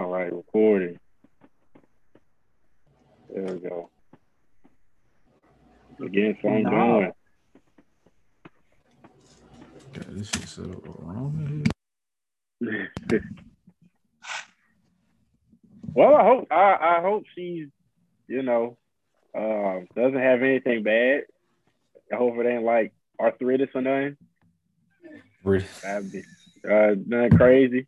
All right, recording. There we go. Again, I'm No. going. God, this shit so wrong. well, I hope I, I hope she's, you know, um, doesn't have anything bad. I hope it ain't like arthritis or nothing. That'd be uh, nothing crazy.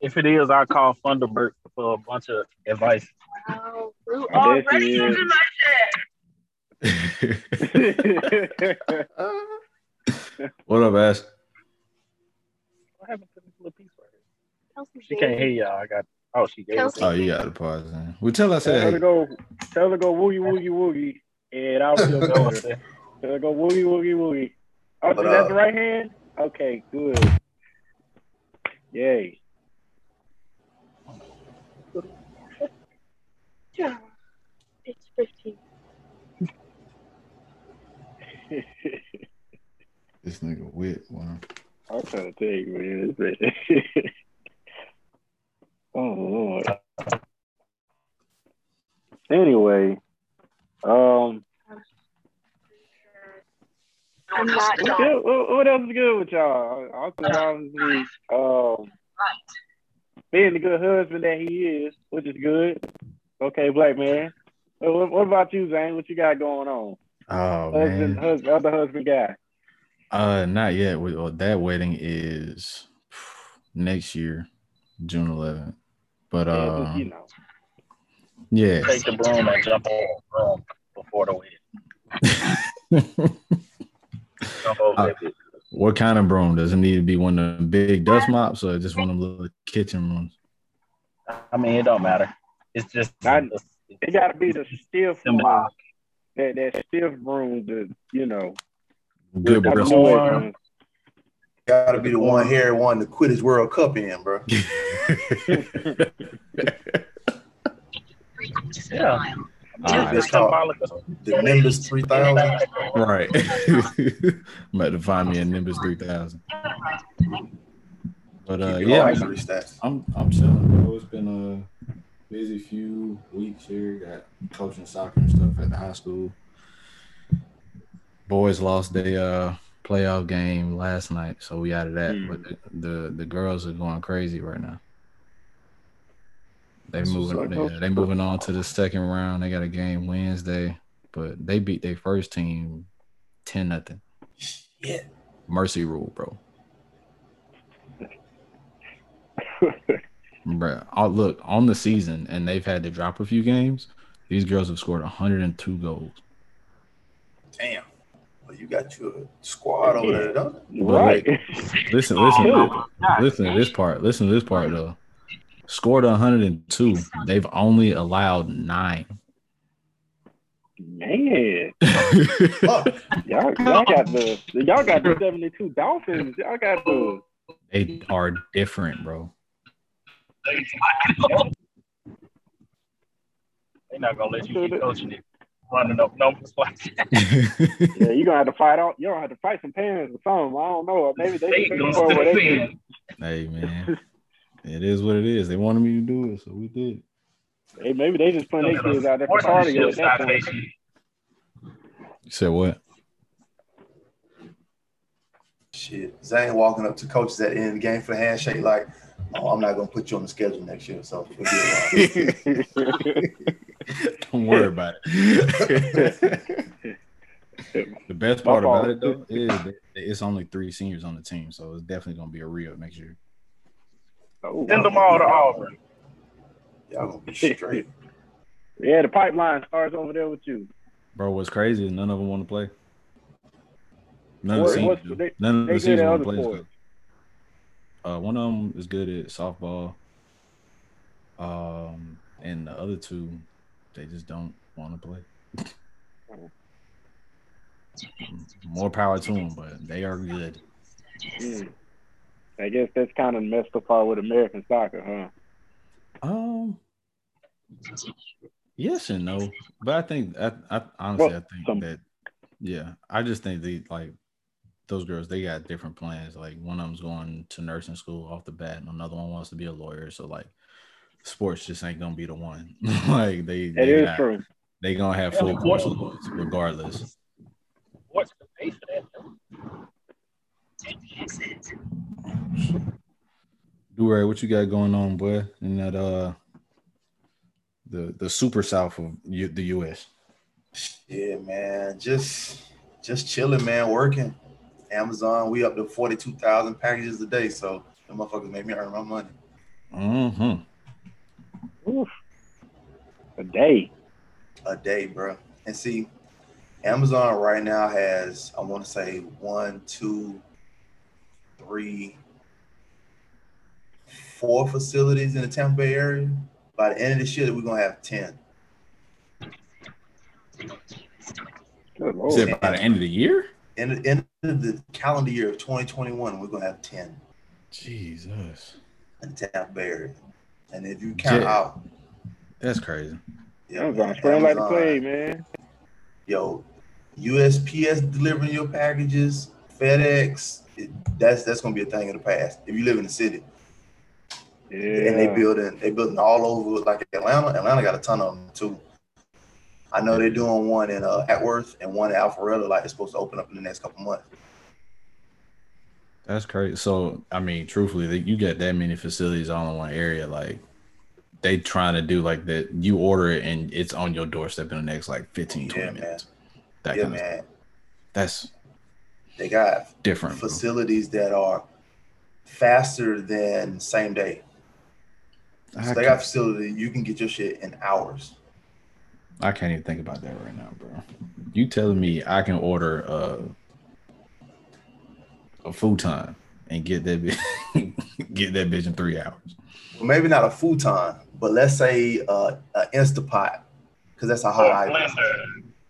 If it is, I'll call Thunderbird for a bunch of advice. Oh, Blue already using my shit. what up, Ash? What happened to this little piece right here? Kelsey She can't hear y'all. I got. Oh, she gave Kelsey. Oh, you got the pause. Man. Well, tell us tell her to go. Tell her to go woogie woogie woogie, and I'll feel Go on, better. sis. Tell her to go woogie woogie woogie. Oh, But, is that the right hand? Okay, good. Yay. Yeah. It's 15. This nigga wit. Wow. I'm trying to tell you, man. Oh Lord. Anyway, um, I'm not what, done. what what else is good with y'all? I think obviously, um, being the good husband that he is, which is good. Okay, black man. Uh, What, what about you, Zane? What you got going on? Oh Husband, man. husband, other husband guy. Uh, not yet. We- Well, that wedding is next year, June 11th. But Yeah, uh, just, you know. yeah. Take the broom and jump over the broom before the wedding. Uh. What kind of broom? Does it need to be one of the big dust mops or just one of the little kitchen ones? I mean, it don't matter. It's just. I- it's- It got to be the stiff Symbol. mop. That that stiff broom, the you know. Good bristle. new Warm. one. Gotta be the one here to quit his World Cup in, bro. Yeah. All right. It's symbolic The Nimbus 3000. right. I'm about to find me a Nimbus 3000. But uh, yeah, I'm, stats. I'm I'm chilling, bro. It's been a busy few weeks here. Got coaching soccer and stuff at the high school. Boys lost their uh, playoff game last night, so we out of that. Hmm. But the, the the girls are going crazy right now. They That's moving. Yeah, they moving on to the second round. They got a game Wednesday, but they beat their first team ten nothing. Yeah. Mercy rule, bro. Bruh, oh, look on the season, and they've had to drop a few games. These girls have scored 102 goals. Damn. Well, you got your squad over there, don't you? right. Listen, listen, listen to this part. Listen to this part though. Scored 102. They've only allowed nine. Man, y'all, y'all got the y'all got the seventy two Dolphins. Y'all got the they are different, bro. They're not gonna let you keep coaching it, running up numbers like that. yeah. You gonna have to fight out. You gonna have to fight some parents or something. I don't know. Maybe they They just gonna go where step they in. can. hey man, it is what it is. They wanted me to do it, so we did. Hey, maybe they just putting their kids out there for cardio at that point. You said what? Shit. Zane walking up to coaches at the end of the game for the handshake, like, oh, I'm not going to put you on the schedule next year. So. Don't worry about it. the best part about it though is that it's only three seniors on the team, so it's definitely gonna be a re up next year. Oh, Send them all to Auburn. Y'all going to be straight. yeah, the pipeline starts over there with you. Bro, what's crazy is none of them want to play. None of What- the seniors they- None of the seniors want to other play. This sports. stuff. Uh, one of them is good at softball. Um, and the other two, they just don't want to play. More power to them, but they are good. Mm. I guess that's kind of messed up part with American soccer, huh? Um, yes and no, but I think I, I honestly Well, I think some- that yeah, I just think they like those girls they got different plans. Like one of them's going to nursing school off the bat, and another one wants to be a lawyer. So like, sports just ain't gonna be the one. like they It they, is got- true. they gonna have Yeah, full what- courses regardless. What's the pay for that? though? Duray, what you got going on, boy? In that uh, the the super south of U- the U.S. Yeah, man. Just just chilling, man. Working. Amazon, we up to forty two thousand packages a day, so the motherfuckers made me earn my money. Mm-hmm. Oof. A day. a day, bro. And see, Amazon right now has, I want to say, one, two, three, four facilities in the Tampa Bay area. By the end of this year, we're gonna have ten. Good Lord. Said by the end of the year. In the end of the calendar year of 2021, we're gonna have ten Jesus, And the Tampa Bay area. And if you count Yeah. out, that's crazy. yeah, Amazon man, spreading like the Amazon, plague, man. yo, USPS delivering your packages, FedEx, it, that's that's gonna be a thing of the past. If you live in the city. Yeah. and they building they building all over like Atlanta. Atlanta got a ton of them too. I know they're doing one in uh, Acworth and one in Alpharetta. Like it's supposed to open up in the next couple months. That's crazy. So, I mean, truthfully, you get that many facilities all in one area, like they trying to do like that. You order it and it's on your doorstep in the next like 15, 20 Yeah, minutes. That yeah, kind of man. that's They got different. bro. facilities that are faster than same day. I, So they got facility you can get your shit in hours. I can't even think about that right now, bro. You telling me I can order a a futon and get that bitch, get that bitch in three hours? Well, maybe not a futon, but let's say uh, an Instapot, because that's a hot Or item. blender.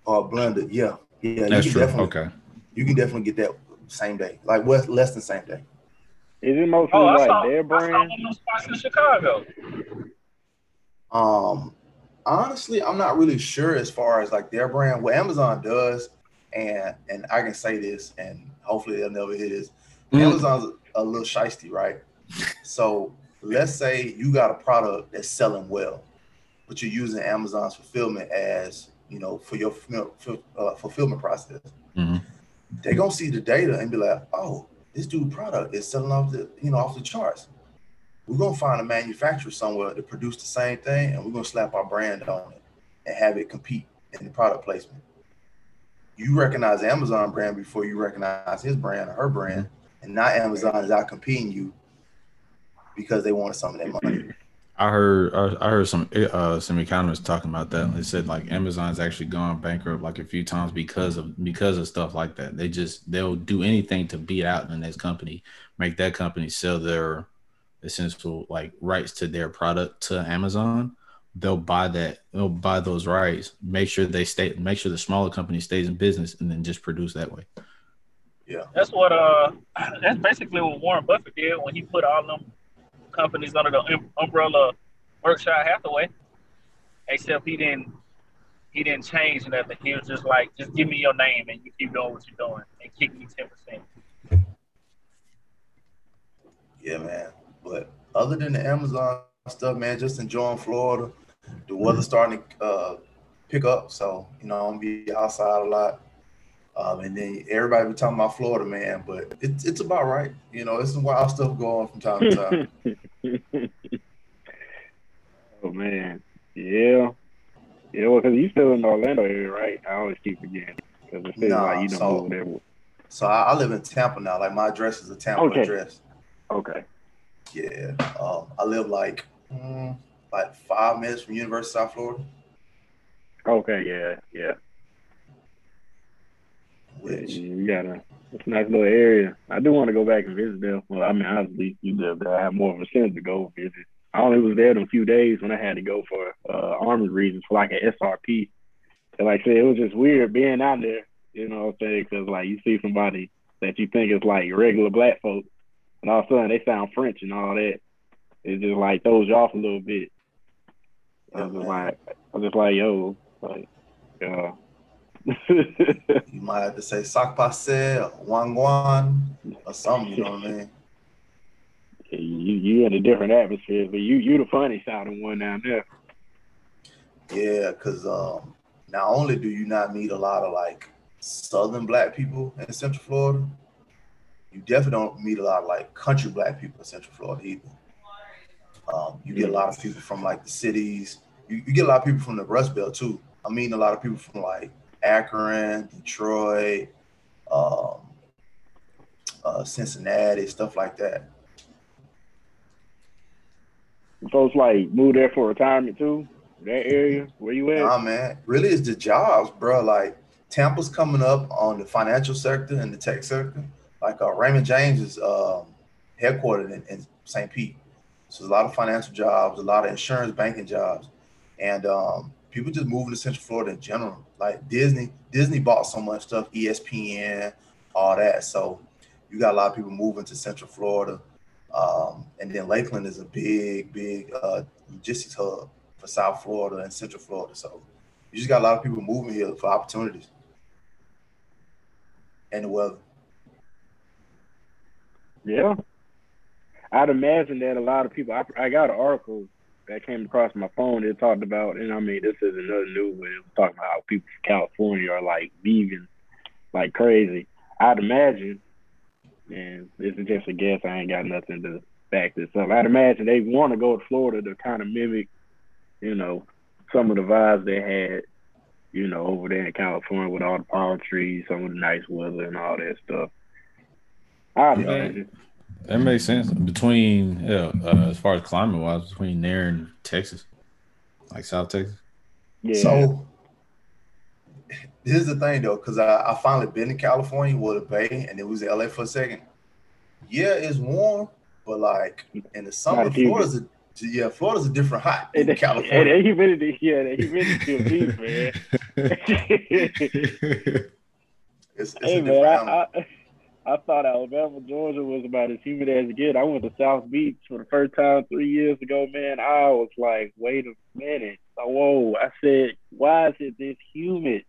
Or a blender. Yeah, yeah. That's you true. can definitely Okay. you can definitely get that same day, like what less than same day. Is it mostly Oh, like saw, their I saw one of those spots in Chicago. Um, honestly, I'm not really sure as far as like their brand. What Amazon does, and and I can say this, and hopefully they'll never hear this. Mm. Amazon's a little shisty, right? So let's say you got a product that's selling well, but you're using Amazon's fulfillment as you know for your uh, fulfillment process. Mhm. They're gonna see the data and be like, oh, this dude product is selling off the you know off the charts. We're gonna find a manufacturer somewhere to produce the same thing, and we're gonna slap our brand on it and have it compete in the product placement. You recognize Amazon brand before you recognize his brand or her brand, and now Amazon is out competing you because they wanted some of that money. I heard I I heard some uh some economists talking about that. They said like Amazon's actually gone bankrupt like a few times because of because of stuff like that. They just they'll do anything to beat out the next company, make that company sell their essential like rights to their product to Amazon. They'll buy that, they'll buy those rights, make sure they stay, make sure the smaller company stays in business, and then just produce that way. Yeah. That's what uh that's basically what Warren Buffett did when he put all them companies under the um- umbrella Berkshire Hathaway. Except he didn't he didn't change nothing. He was just like, just give me your name and you keep doing what you're doing and kick me ten percent. Yeah, man. But other than the Amazon stuff, man, just enjoying Florida. The weather's starting to uh, pick up, so you know I'm gonna be outside a lot. Um, and then everybody be talking about Florida, man, but it's it's about right. You know, it's some wild stuff going on from time to time. oh man, yeah, yeah. Well, because you still in the Orlando area, right? I always keep forgetting because it feels Nah, like you don't so- move there. so I, I live in Tampa now. Like my address is a Tampa Okay. address. Okay, Yeah. Um, I live like mm, like five minutes from University of South Florida, okay, yeah, yeah. which You got a it's a nice little area. I do want to go back and visit there. Well, I mean, honestly, you live there. I have more of a sense to go visit. I only was there in a few days when I had to go for uh, army reasons for like an SRP. And like I said, it was just weird being out there. You know what I'm saying? Because like you see somebody that you think is like regular black folk, and all of a sudden they sound French and all that. It just like throws you off a little bit. I was just like, I was just like, yo, like, uh, You might have to say "sak passe" or "wan guan" or something. You know what I mean? you you in a different atmosphere, but you you the funny sounding one down there. Yeah, because um, not only do you not meet a lot of like Southern black people in Central Florida, you definitely don't meet a lot of like country black people in Central Florida either. Um, you get a lot of people from like the cities. You, you get a lot of people from the Rust Belt too. I mean, a lot of people from like Akron, Detroit, um, uh, Cincinnati, stuff like that. Folks like move there for retirement too. That area where you at? Nah, man, really, it's the jobs, bro. Like Tampa's coming up on the financial sector and the tech sector. Like uh, Raymond James is um, headquartered in, in St. Pete. So there's a lot of financial jobs, a lot of insurance banking jobs, and um, people just moving to Central Florida in general. Like Disney, Disney bought so much stuff, ESPN, all that. So you got a lot of people moving to Central Florida, um, and then Lakeland is a big, big uh, logistics hub for South Florida and Central Florida. So you just got a lot of people moving here for opportunities and the weather. Yeah. I'd imagine that a lot of people. I, I got an article that came across my phone that talked about, and I mean, this is another new one. It was talking about how people from California are like vegan, like crazy. I'd imagine, and this is just a guess. I ain't got nothing to back this up. I'd imagine they want to go to Florida to kind of mimic, you know, some of the vibes they had, you know, over there in California with all the palm trees, some of the nice weather, and all that stuff. I'd Yeah. imagine. That makes sense. Between yeah, uh, as far as climate wise, between there and Texas, like South Texas. Yeah. So here's the thing though, because I, I finally been to California with a bay and it was in LA for a second. Yeah, it's warm, but like in the summer, Florida's a yeah, Florida's a different hot And the, California. and the humidity, yeah, the humidity of beef, man. It's, it's hey a man, different I. I I thought Alabama, Georgia was about as humid as it get. I went to South Beach for the first time three years ago, man. I was like, wait a minute. Whoa. I said, why is it this humid?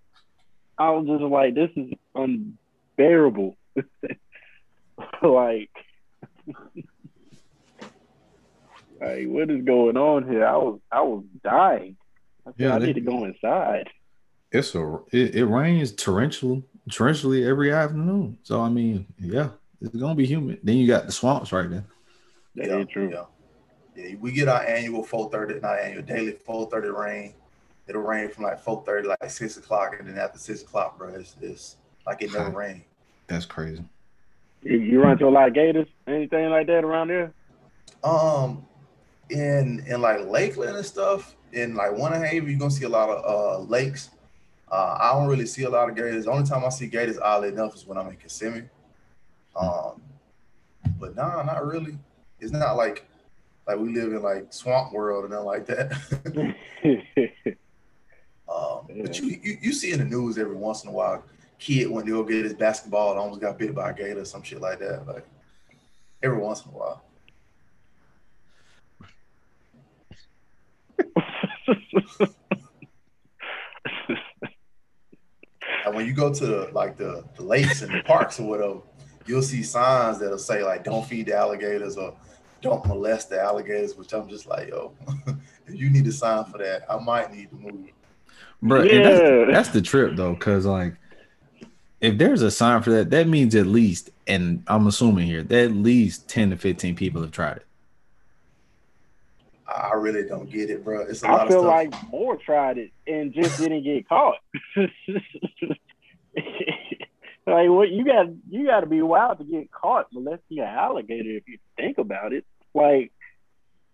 I was just like, this is unbearable. like, like, what is going on here? I was I was dying. I said, Yeah, I they- need to go inside. it's a it, it rains torrential torrentially every afternoon. So I mean, yeah, it's gonna be humid. Then you got the swamps right there. That yeah, true. Yeah. yeah, we get our annual 430, not annual, daily 430 rain. It'll rain from like 430 like six o'clock, and then after six o'clock, bro, it's, it's like it never Huh. rained. That's crazy. You- You run into a lot of gators, anything like that around there? Um, in in like Lakeland and stuff, in like Winterhaven, you're gonna see a lot of uh lakes. Uh, I don't really see a lot of gators. The only time I see gators, oddly enough, is when I'm in Kissimmee. Um, but nah, not really. It's not like like we live in like swamp world or nothing like that. um, but you, you you see in the news every once in a while, kid went to go get his basketball and almost got bit by a gator or some shit like that. Like every once in a while. And when you go to like the, the lakes and the parks or whatever, you'll see signs that'll say like "Don't feed the alligators" or "Don't molest the alligators," which I'm just like, yo, if you need a sign for that, I might need to move. Bro, Yeah. that's, that's the trip though, because like if there's a sign for that, that means at least, and I'm assuming here, that at least 10 to 15 people have tried it. I really don't get it, bro. It's a lot I of feel stuff. like more tried it and just didn't get caught. like what you got you gotta be wild to get caught molesting an alligator if you think about it. Like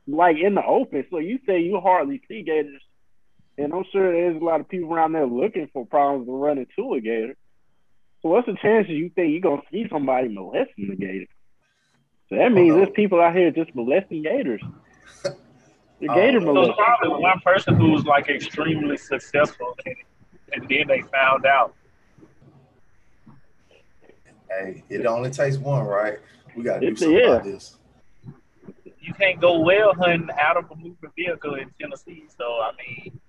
like in the open. So you say you hardly see gators. And I'm sure there's a lot of people around there looking for problems to run into a gator. So what's the chances you think you're gonna see somebody molesting the gator? So that oh, means no. there's people out here just molesting gators. The gator no. So it's probably one person who was like extremely successful in it, and then they found out. hey, it only takes one, right? We gotta do something yeah. about this. You can't go well hunting out of a moving vehicle in Tennessee. So I mean,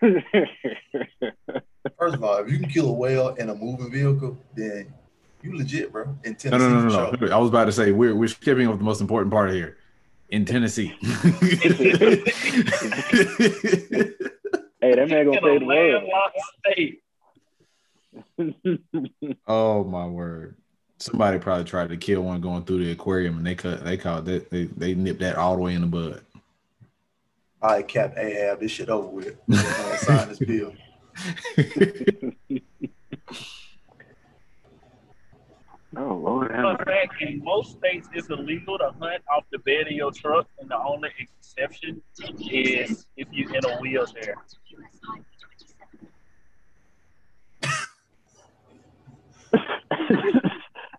First First of all, if you can kill a whale in a moving vehicle, then you legit, bro. In Tennessee, no, no, for no, sure. no. I was about to say we're we're skipping over the most important part here. In Tennessee. Hey, that man gonna In say the word. oh my word. Somebody probably tried to kill one going through the aquarium and they cut they caught that they, they nipped that all the way in the bud. All right, Cap Ahab, this shit over with. I'm sign this bill. oh Lord, have Fun fact, in most states, it's illegal to hunt off the bed of your truck, and the only exception is if you're in a wheelchair.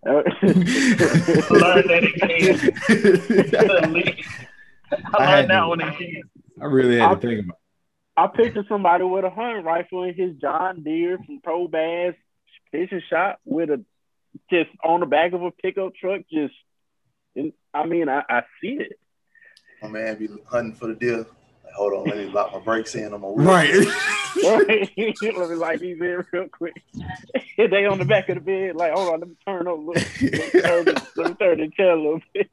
I learned that again. I I learned that one again. I really had to think about It. I picture somebody with a hunting rifle in his John Deere from Pro Bass fishing shop with a just on the back of a pickup truck. Just, and, I mean, I, I see it. My man be hunting for the deer. Like, hold on, let me lock my brakes in on my wheel. Right. Right? let me light these in real quick. they on the back of the bed. Like, hold on, let me turn up. a little- Let me turn, the- let me turn the chair a little bit.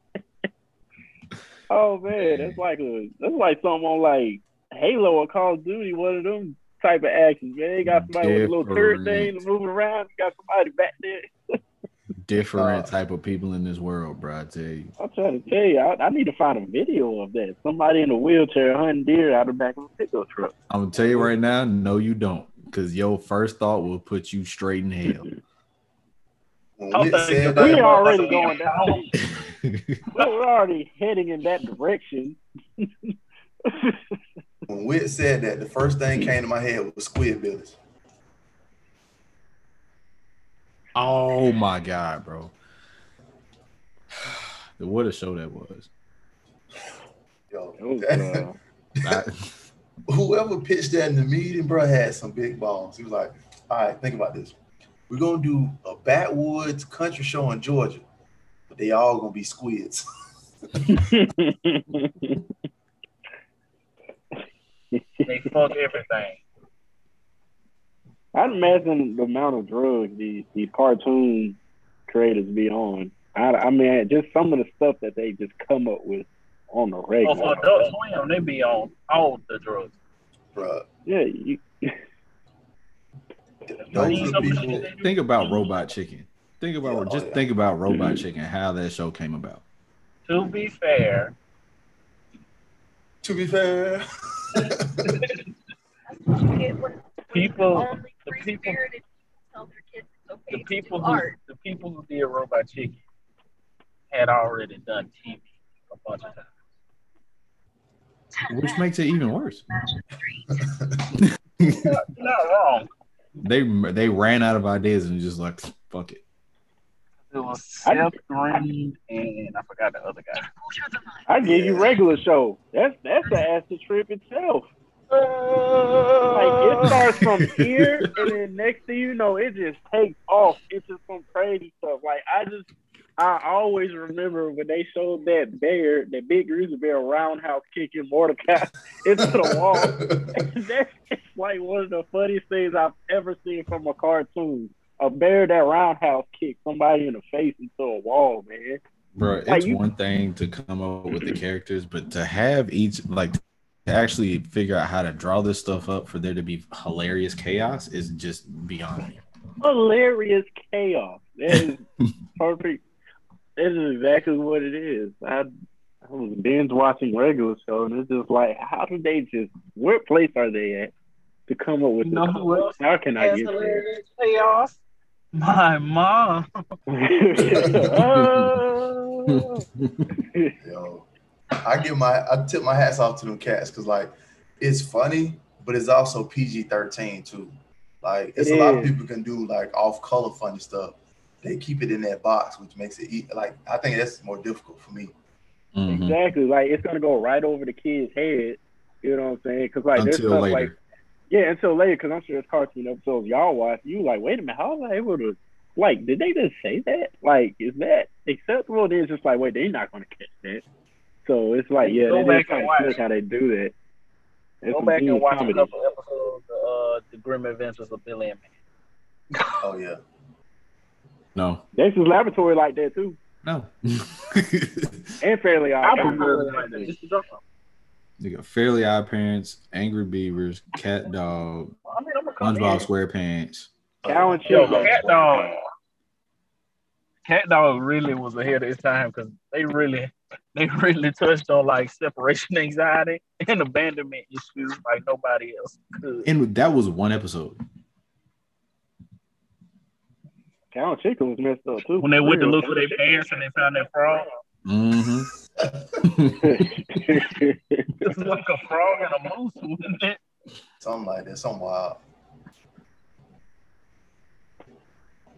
oh man, that's like a that's like something on like Halo or Call of Duty. One of them type of actions. Man, they got somebody with a little turret thing moving around. Got somebody back there. Different Uh, type of people in this world, bro. I tell you. I'm trying to tell you, I, I need to find a video of that. Somebody in a wheelchair hunting deer out of the back of a pickup truck. I'm gonna tell you right now, no, you don't. Because your first thought will put you straight in hell. When I'm Whit thinking said about We that, it. already going down. We're already heading in that direction. when Whit said that, the first thing came to my head was Squidbillies. Oh my god, bro. The What a show that was. Yo, It was, uh, whoever pitched that in the meeting, bro, had some big balls. He was like, all right, think about this. We're gonna do a backwoods country show in Georgia, but they all gonna be squids. They fuck everything. I'd imagine the amount of drugs these, these cartoon creators be on. I, I mean, just some of the stuff that they just come up with on the oh, regular. Oh, for Adult Swim, they be on all the drugs. Bro, yeah, you, those are the people. think about Robot Chicken. Think about oh, just yeah. think about Robot mm-hmm. Chicken, how that show came about. To be fair, To be fair, people, Only the free people, spirited tell their kids it's okay the to people do who, art. the people who did Robot Chicken had already done TV a bunch of times. Which makes it even worse. You're not wrong. They they ran out of ideas and just like fuck it. It was Seth Green and I forgot the other guy. I give you regular show. That's that's the acid trip itself. Uh, like it starts from here, and then next thing you know, it just takes off. It's just some crazy stuff. Like I just, I always remember when they showed that bear, that big grizzly bear roundhouse kicking Mordecai into the wall. That's like one of the funniest things I've ever seen from a cartoon. A bear that roundhouse kicked somebody in the face into a wall, man. Bro, Like, it's you- one thing to come up with the characters, but to have each like to actually figure out how to draw this stuff up for there to be hilarious chaos is just beyond me. Hilarious chaos. That is perfect. That is exactly what it is. I, I was binge watching regular show, and it's just like, how do they just? Where place are they at to come up with You know this? who else How can I Has get there? chaos. My mom. Oh. Yo, I give my I tip my hats off to them cats because like it's funny, but it's also PG thirteen too. Like it's It a lot of people can do like off color funny stuff. They keep it in that box, which makes it e- like I think that's more difficult for me. Mhm. Exactly. Like it's gonna go right over the kid's head. You know what I'm saying? Because like there's stuff later. like yeah, until later. Because I'm sure it's cartoon episodes y'all watch. You like, wait a minute, how was I able to? Like, did they just say that? Like, is that acceptable? Then it's just like, wait, they're not gonna catch that. So it's like, yeah, Go it is back and kind of watch. slick how they do that. It's Go back and watch comedy. a couple episodes of uh, The Grim Adventures of Billy and Man. Oh yeah. No, Dexter's Laboratory like that too, no. and Fairly I Odd. prefer like that. Just to drop they got Fairly Odd Parents, Angry Beavers, Cat Dog, I mean, I'm gonna come SpongeBob in. SquarePants. Cow and Yo, Chicken. Cat Dog. Cat Dog really was ahead of its time because they really, they really touched on like separation anxiety and abandonment issues like nobody else could. And that was one episode. Cow and Chicken was messed up too. When they went to look for their pants and they found that frog, Mm-hmm. it's like a frog and a moose, wasn't it? Something like that. Something wild.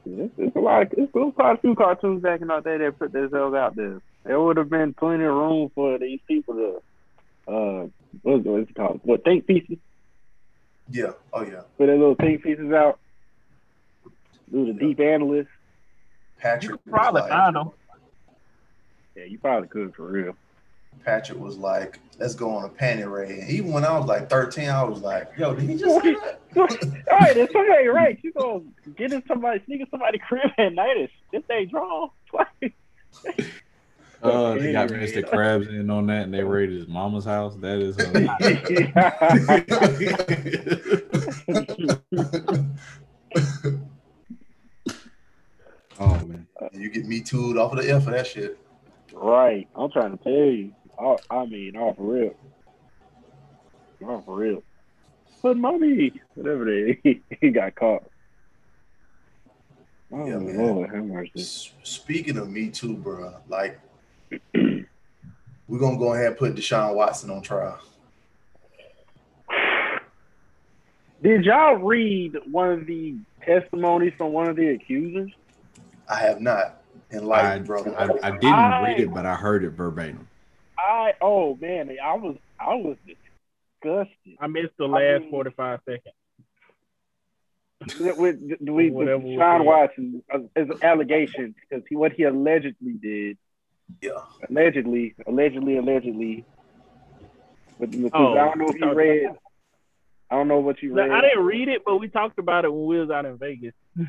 It's, it's a lot of it's, there's quite a few cartoons back in the day that put themselves out there. There would have been plenty of room for these people to uh what what's it called? What think pieces? Yeah. Oh yeah. Put their little think pieces out. Do the deep analyst. Patrick You could probably like, find them. Yeah, you probably could for real. Patrick was like, let's go on a panty raid. And even when I was like 13, I was like, yo, did he just say that? All right, it's somebody right. You gonna get in somebody sneak sneaking somebody crib at night and if they draw twice. Uh, they got Mr. Krabs in on that, and they raided his mama's house. That is. Oh man. you get me tooed off of the F for that shit. right. I'm trying to tell you. Oh, I mean, all for real. All for real. But money, whatever they he got caught. Oh Yeah, man. Lord, have mercy. S- Speaking of me too, bro, like we're gonna go ahead and put Deshaun Watson on trial. Did y'all read one of the testimonies from one of the accusers? I have not I, enlightened, brother. I, I didn't I- read it, but I heard it verbatim. I oh man, I was I was disgusted. I missed the I last mean- 45 seconds. with, with, with, with was Sean. Watson uh, his allegations because he what he allegedly did, yeah. allegedly, allegedly, allegedly. But the- Oh, I don't know if you read. I don't know what you read. I didn't read it, but we talked about it when we was out in Vegas.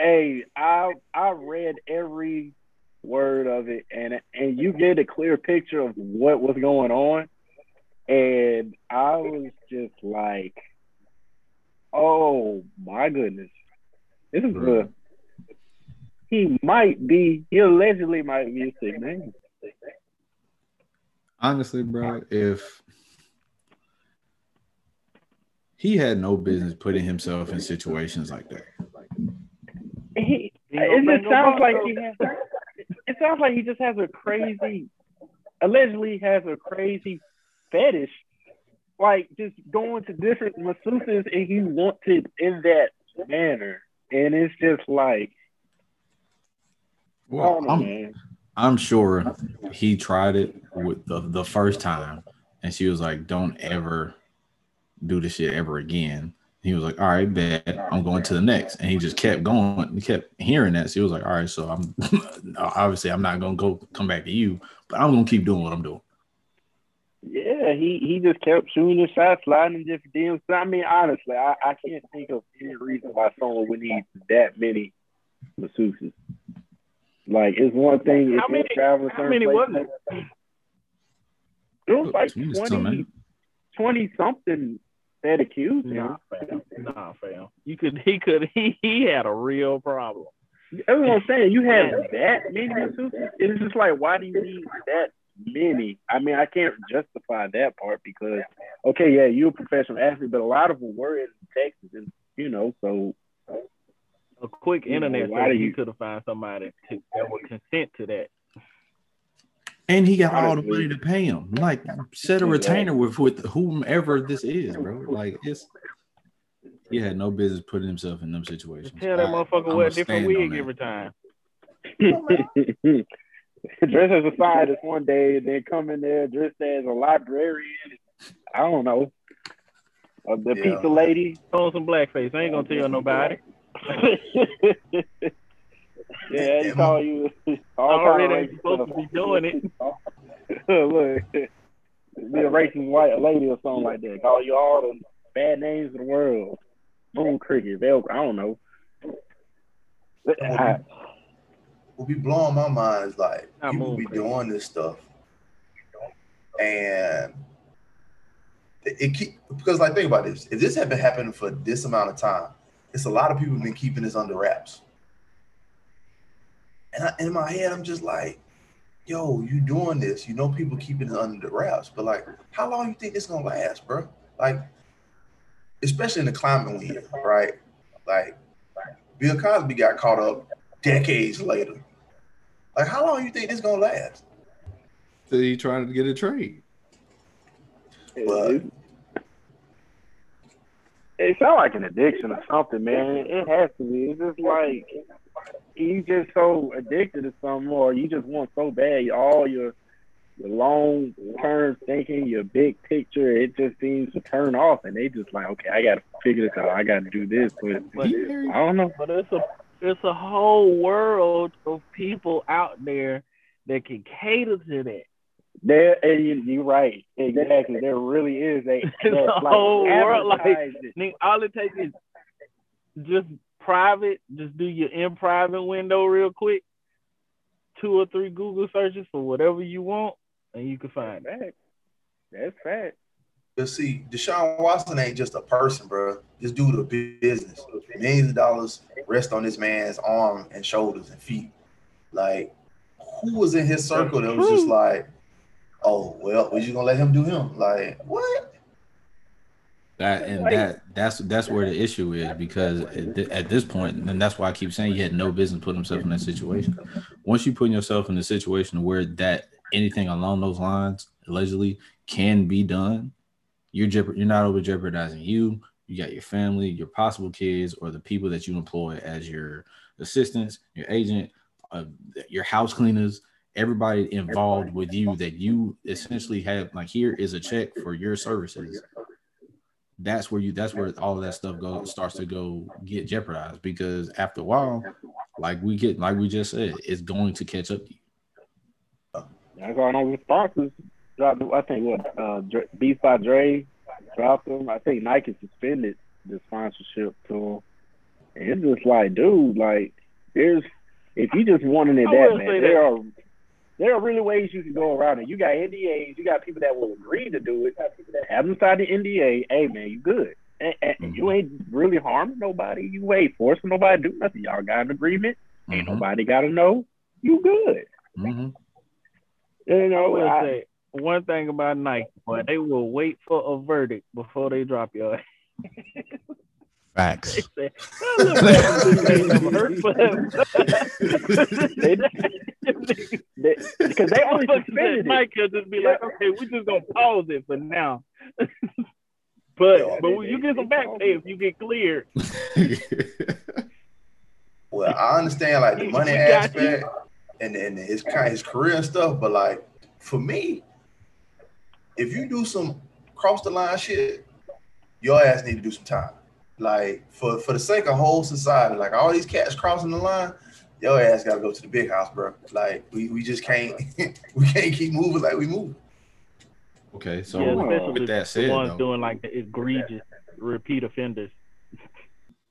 Hey, I I read every word of it, and and you get a clear picture of what was going on, and I was just like, oh my goodness, this is good." He might be. He allegedly might be a sick man. Honestly, bro, if he had no business putting himself in situations like that. He, He it just sounds like he has. It sounds like he just has a crazy, allegedly has a crazy fetish, like just going to different masseuses and he wants it in that manner, and it's just like, Well, know, I'm, man. I'm sure he tried it with the, the first time, and she was like, "Don't ever do this shit ever again." He was like, "All right, bet I'm going to the next," and he just kept going. He kept hearing that, so he was like, "All right, so I'm obviously I'm not gonna go come back to you, but I'm gonna keep doing what I'm doing." Yeah, he he just kept shooting his shots, sliding in different deals. I mean, honestly, I, I can't think of any reason why someone would need that many masseuses. Like, it's one thing if How you're many- traveling how certain many was places. It was like Between 20, 20 something that accused him. Nah, fam. Nah, fam. You could, he could, he, he had a real problem. That's what I'm saying. You have that many masseuses. It's just like, why do you need that many? I mean, I can't justify that part because, okay, yeah, you're a professional athlete, but a lot of them were in Texas, and you know, so A quick You know, internet why search, do he you- could have found somebody to, that would consent to that. And he got all the money to pay him. Like, set a retainer with with whomever this is, bro. Like, it's he had no business putting himself in them situations. Tell that motherfucker I'ma wear a different wig every time. dress as a scientist one day, then come in there dressed as a librarian. I don't know. Uh, the Yeah. pizza lady. On some blackface. I ain't gonna tell nobody. yeah, he call you all Already kind ain't supposed to be doing it. Look, be a racist white lady or something like that. Call you all the bad names in the world. Moon cricket, Velcro. I don't know. I, what be blowing my mind is like Not people moving. be doing this stuff, and it, it keep because like think about this: if this had been happening for this amount of time, it's a lot of people been keeping this under wraps. And I, in my head, I'm just like, "Yo, you doing this? You know, people keeping it under the wraps, but like, how long you think this gonna last, bro? Like, especially in the climate we in, right? Like, Bill Cosby got caught up decades later. Like, how long you think this gonna last? So he trying to get a trade. But- it, sounds like an addiction or something, man. It has to be. It's just like you just so addicted to something, or you just want so bad all your your long term thinking, your big picture, it just seems to turn off, and they just like, okay, I got to figure this out. I got to do this, but But, I don't know. but it's a it's a whole world of people out there that can cater to that. There, and you, you're right. Exactly. There really is a The that, whole world, like- advertise it. Nigga, all it takes is just private, just do your in private window real quick, two or three Google searches for whatever you want, and you can find it. Fact. That's fact. But see, Deshaun Watson ain't just a person, bro. This dude a business. Millions of dollars rest on this man's arm and shoulders and feet. Like, who was in his circle that was just like, oh, well, we just gonna let him do him? Like, what? That and that that's that's where the issue is because at, thi- at this point, and that's why I keep saying he had no business putting himself in that situation. Once you put yourself in a situation where that anything along those lines allegedly can be done, you're jeopard, you're not over jeopardizing you. You got your family, your possible kids, or the people that you employ as your assistants, your agent, uh, your house cleaners, everybody involved with you that you essentially have like here is a check for your services that's where you that's where all of that stuff goes starts to go get jeopardized because after a while like we get like we just said it's going to catch up to you That's all I know. The sponsors dropped. I think what uh, Dr- Beats by Dre dropped them. I think Nike suspended the sponsorship to them. And it's just like, dude, like there's if you just wanting it I that man, there that. are there are really ways you can go around it. You got NDAs. You got people that will agree to do it. Have them sign the NDA. Hey man, you good. And, and you ain't really harming nobody. You ain't forcing nobody to do nothing. Y'all got an agreement. Ain't Mhm, nobody got to know. You good. mhm. You I know, will I- say one thing about Nike, boy, they will wait for a verdict before they drop your ass. facts They say, "Oh, look, this ain't never hurt for them." they, they, because they only suspended it. Nike could just be like, okay, we just gonna pause it for now. but Yeah, but they- when you they- get some back pay if you get cleared. Well, I understand like the money aspect and, and his kind his career and stuff, but like for me, if you do some cross the line shit, your ass need to do some time. Like for for the sake of whole society, like all these cats crossing the line, your ass gotta go to the big house, bro. Like we, we just can't we can't keep moving like we move. okay so yeah, with, especially with that the said ones though, doing like the egregious repeat offenders.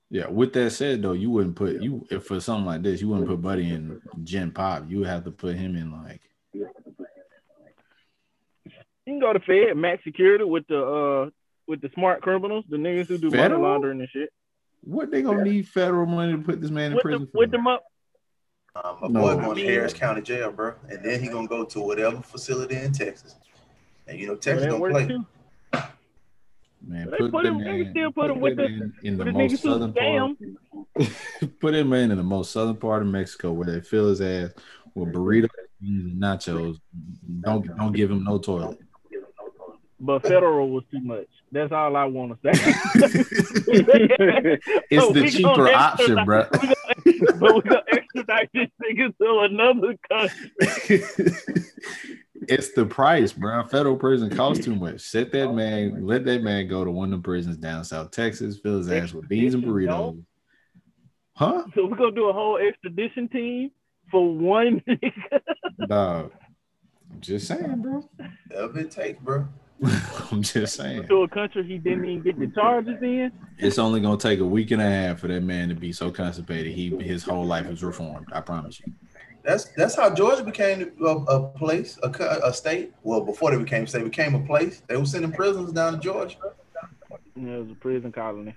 yeah with that said though you wouldn't put you if for something like this you wouldn't put buddy in gen pop you would have to put him in like You can go to Fed, max security with the uh with the smart criminals, the niggas who do Federal? money laundering and shit. what they gonna need federal money to put this man in With, prison the, for with them up, Um, my No. boy I going mean- to Harris County Jail, bro, and then he gonna go to whatever facility in Texas. And you know Texas that don't play. too. man put, put him- they man, still put him with that the- in the the most southern part put him in in the most southern part of Mexico where they fill his ass with burritos and nachos. Don't don't give him no toilet. But federal was too much. That's all I want to say. It's So the cheaper gonna option, bro. extradite- but we gonna extradite this nigga to another country. it's the price, bro. Federal prison costs too much. Set that oh man, let that man go to one of the prisons down South Texas, fill his ass with beans and burritos. Huh? So we're gonna do a whole extradition team for one nigga. Dog. I'm just saying, bro. Whatever it takes, bro. I'm just saying. To a country he didn't even get the charges in. It's only gonna take a week and a half for that man to be so constipated. He his whole life is reformed. I promise you. That's that's how Georgia became a, a place, a, a state. Well, before they became a state, became a place. They were sending prisoners down to Georgia. Yeah, it was a prison colony.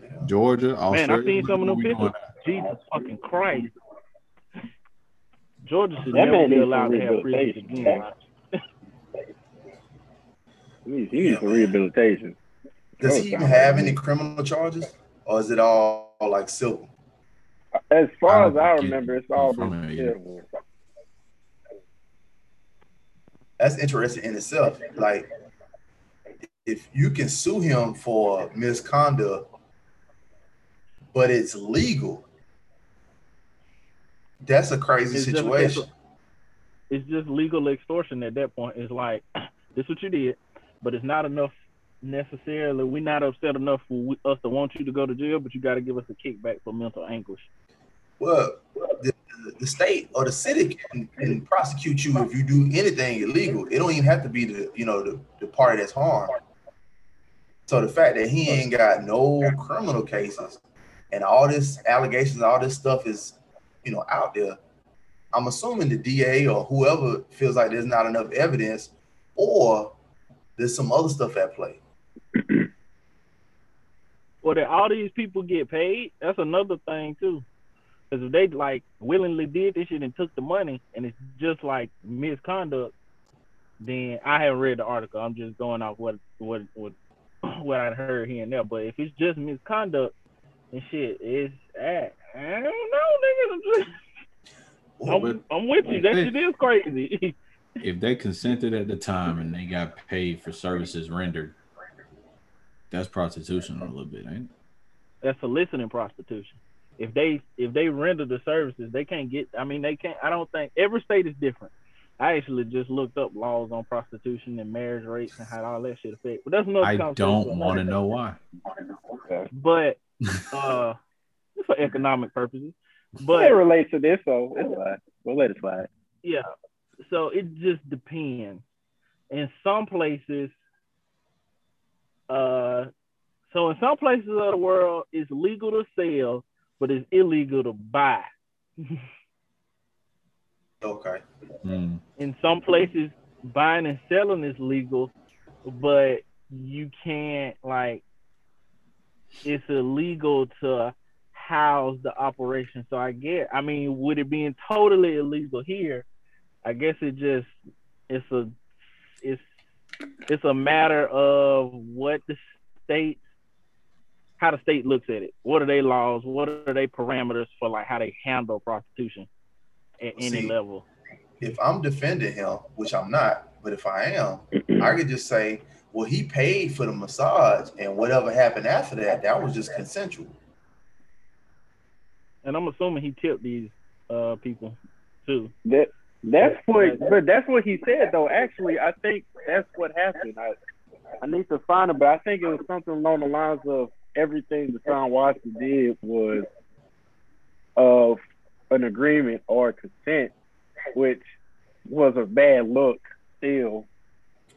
Yeah. Georgia, Man, I've seen some of them where pictures. Jesus fucking Christ. Georgia should That never man be allowed to have prisons rehabilitation. again. He needs, he needs some rehabilitation. Does Oh, he even have any criminal charges, or is it all like civil? As far don't as I remember, it's all been civil. That's interesting in itself. Like, if you can sue him for misconduct, but it's legal, that's a crazy It's just- situation. It's just legal extortion at that point. It's like, this is what you did, but it's not enough necessarily. We're not upset enough for we- us to want you to go to jail, but you got to give us a kickback for mental anguish. Well, the, the state or the city can, can prosecute you if you do anything illegal. It don't even have to be the you know the, the party that's harmed. So the fact that he ain't got no criminal cases and all this allegations, all this stuff is you know out there. I'm assuming the DA or whoever feels like there's not enough evidence, or there's some other stuff at play. Well, that all these people get paid, that's another thing too. Because if they like willingly did this shit and took the money, and it's just like misconduct, then I haven't read the article. I'm just going off what what what what I heard here and there. But if it's just misconduct and shit, it's I, I don't know, nigga. I'm, I'm with you. That shit is crazy. If they consented at the time and they got paid for services rendered, that's prostitution a little bit, ain't it? that's soliciting prostitution. If they if they render the services, they can't get. I mean, they can't. I don't think every state is different. I actually just looked up laws on prostitution and marriage rates and how all that shit affect. But that's another I don't want to know why. But uh, for economic purposes. But But it relates to this, so it's fine. We'll let it slide. yeah, so it just depends. In some places, uh, so in some places of the world, it's legal to sell, but it's illegal to buy. okay. Hmm. in some places buying and selling is legal, but you can't like it's illegal to house the operation. So I get I mean, would it being totally illegal here, I guess it just it's a it's it's a matter of what the state how the state looks at it. What are their laws? What are their parameters for like how they handle prostitution at any level? if I'm defending him, which I'm not, but if I am, I could just say, well, he paid for the massage, and whatever happened after that, that was just consensual. And I'm assuming he tipped these uh people too. That that's what, but that's what he said though. Actually, I think that's what happened. I I need to find it, but I think it was something along the lines of everything Deshaun Watson did was of an agreement or consent, which was a bad look still.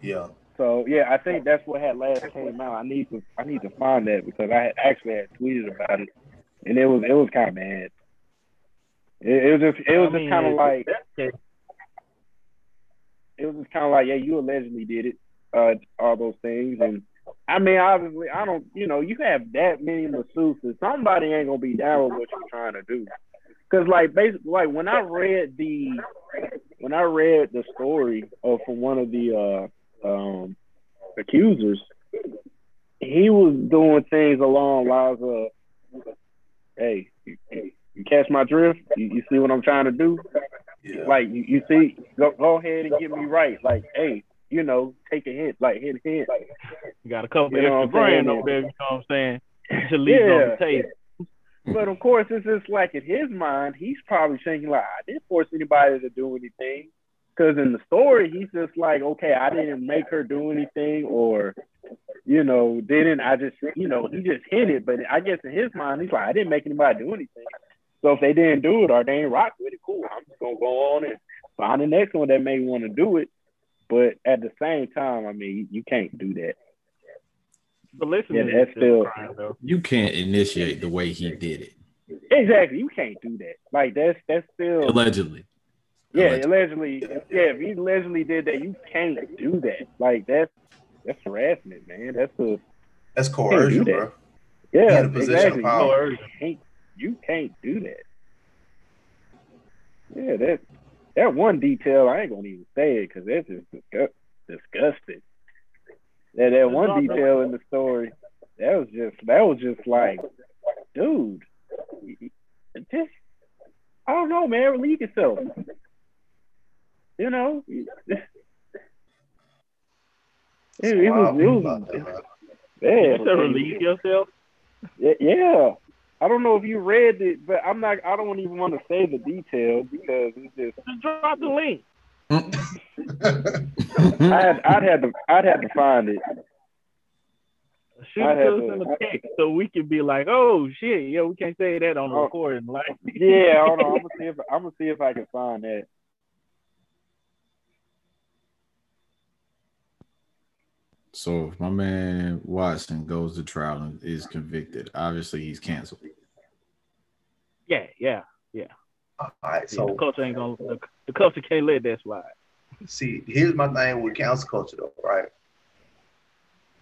Yeah. So yeah, I think that's what had last came out. I need to I need to find that because I had actually had tweeted about it, and it was it was kind of bad. It, it was just it was I just kind of it- like it- was just kind of like yeah, you allegedly did it, uh, all those things, and I mean obviously I don't you know you have that many masseuses, somebody ain't gonna be down with what you're trying to do. Cause like basically like when I read the when I read the story of from one of the uh um accusers, he was doing things along lines of, "Hey, you, you catch my drift? You, you see what I'm trying to do? Yeah. Like you, you see, go go ahead and get me right. Like, hey, you know, take a hint, like hit a hint. You got a couple You know extra what I'm saying? grand over there, you know what I'm saying? To leave on the table. But of course, it's just like in his mind, he's probably thinking like, I didn't force anybody to do anything. Because in the story, he's just like, okay, I didn't make her do anything, or you know, didn't I just, you know, he just hinted. But I guess in his mind, he's like, I didn't make anybody do anything. So if they didn't do it or they ain't rock with it, cool. I'm just gonna go on and find the next one that may want to do it. But at the same time, I mean, you, you can't do that. But listen, Yeah, that's still- crime. You can't initiate the way he did it. Exactly, you can't do that. Like that's that's still Allegedly. yeah, Allegedly. allegedly. Yeah, if he allegedly did that, you can't do that. Like that's that's harassment, man. That's a That's coercion, that. bro. yeah, in a position of exactly. power. You can't, you can't do that. Yeah, that that one detail I ain't gonna even say it because that's just disgust, disgusting. Yeah, that one detail in the story that was just that was just like, dude, just I don't know, man. Relieve yourself. You know, it, it was, wild it was, about man. yeah, You said relieve yourself. yeah, yeah. I don't know if you read it, but I'm not. I don't even want to say the details because it's just. Just drop the link. Mm. I had, I'd have to. I'd have to find it. Shoot I it had to us to- in the text so we can be like, oh shit, yeah, we can't say that on the Oh. recording. Like, Yeah, hold on. I'm gonna see if I'm gonna see if I can find that. So if my man Watson goes to trial and is convicted, obviously he's canceled. yeah, yeah. Yeah. All right, So the culture ain't gonna. The, the culture can't let that slide. see, here's my thing with cancel culture, though, right?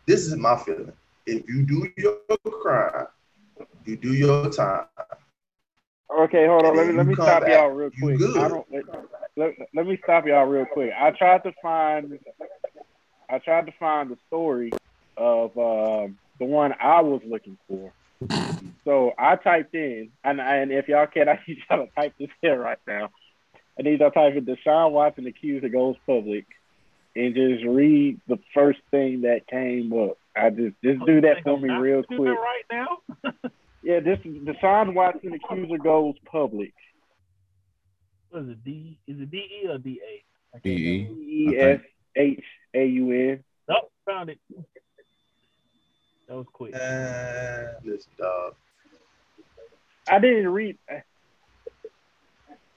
This is my feeling. If you do your crime, you do your time. Okay, hold on. Let me let me stop back, y'all real quick. I don't. Let, let, let me stop y'all real quick. I tried to find. I tried to find the story of um, the one I was looking for. So I typed in, and and if y'all can, I need y'all to type this here right now. I need y'all to type in Deshaun Watson accuser goes public, and just read the first thing that came up. I just just do that for me real quick. right now. Yeah, this Deshaun Watson accuser goes public. What is it? D? Is it D E or D A? I can't D.E.. remember. E S H A U N. Nope, found it. That was quick. Uh, listen, dog. I didn't read.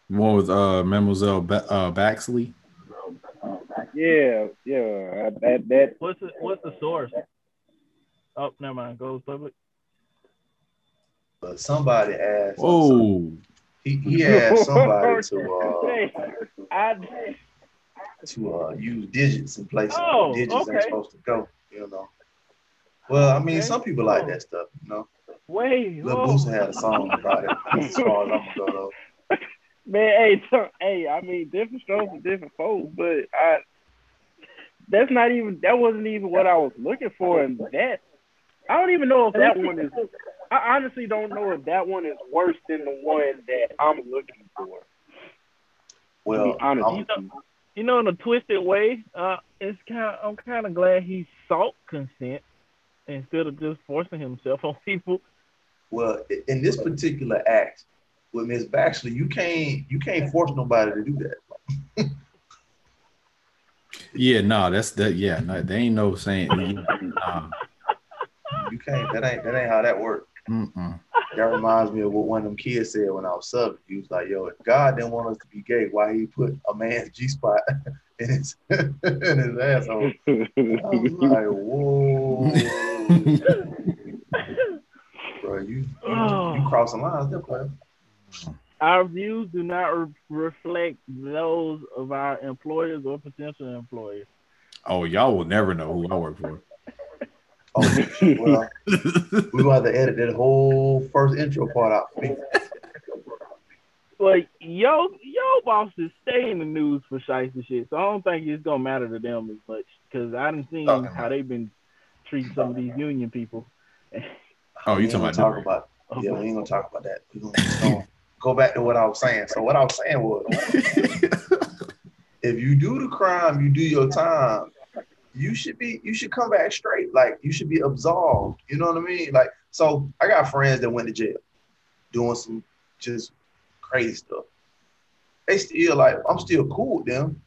One with uh Mademoiselle ba- uh Baxley. Yeah, yeah. That that What's the What's the source? Oh, never mind. Goes public. But somebody asked. Oh, He, he asked somebody to uh, I to uh, use digits in places Oh, digits okay. ain't supposed to go. You know. Well, I mean, Okay. some people like that stuff. You know, Wait. Lil oh. Boosie had a song about it. As far as I'm gonna go, though. man, hey, so, hey. I mean, different strokes for different folks, but I. That's not even. That wasn't even what I was looking for, and that. I don't even know if that one is. I honestly don't know if that one is worse than the one that I'm looking for. Well, be honest I'm- with you. You know, in a twisted way, uh, it's kind. I'm kind of glad he sought consent instead of just forcing himself on people. well, in this particular act with Miss Baxley, you can't you can't force nobody to do that. yeah, no, that's that. Yeah, no, they ain't no saying. Nah, You can't. That ain't that ain't how that works. Mm-mm. That reminds me of what one of them kids said when I was subbing. He was like, "Yo, if God didn't want us to be gay, why he put a man's G spot in his in his asshole?" I was like, "Whoa, bro, you you, you oh. crossing lines there, player." Our views do not re- reflect those of our employers or potential employers. Oh, y'all will never know who I work for. Oh, well, we gonna have to edit that whole first intro part out for me. But yo, yo, bosses stay in the news for shiesty shit, so I don't think it's gonna matter to them as much because I didn't see Okay. how they've been treating some of these union people. Oh, you talking about talk about? Oh, yeah, we ain't gonna talk about that. We gonna, we gonna go back to what I was saying. So what I was saying was, if you do the crime, you do your time. You should be. You should come back straight. Like you should be absolved. You know what I mean? Like so, I got friends that went to jail, doing some just crazy stuff. They still like I'm still cool with them.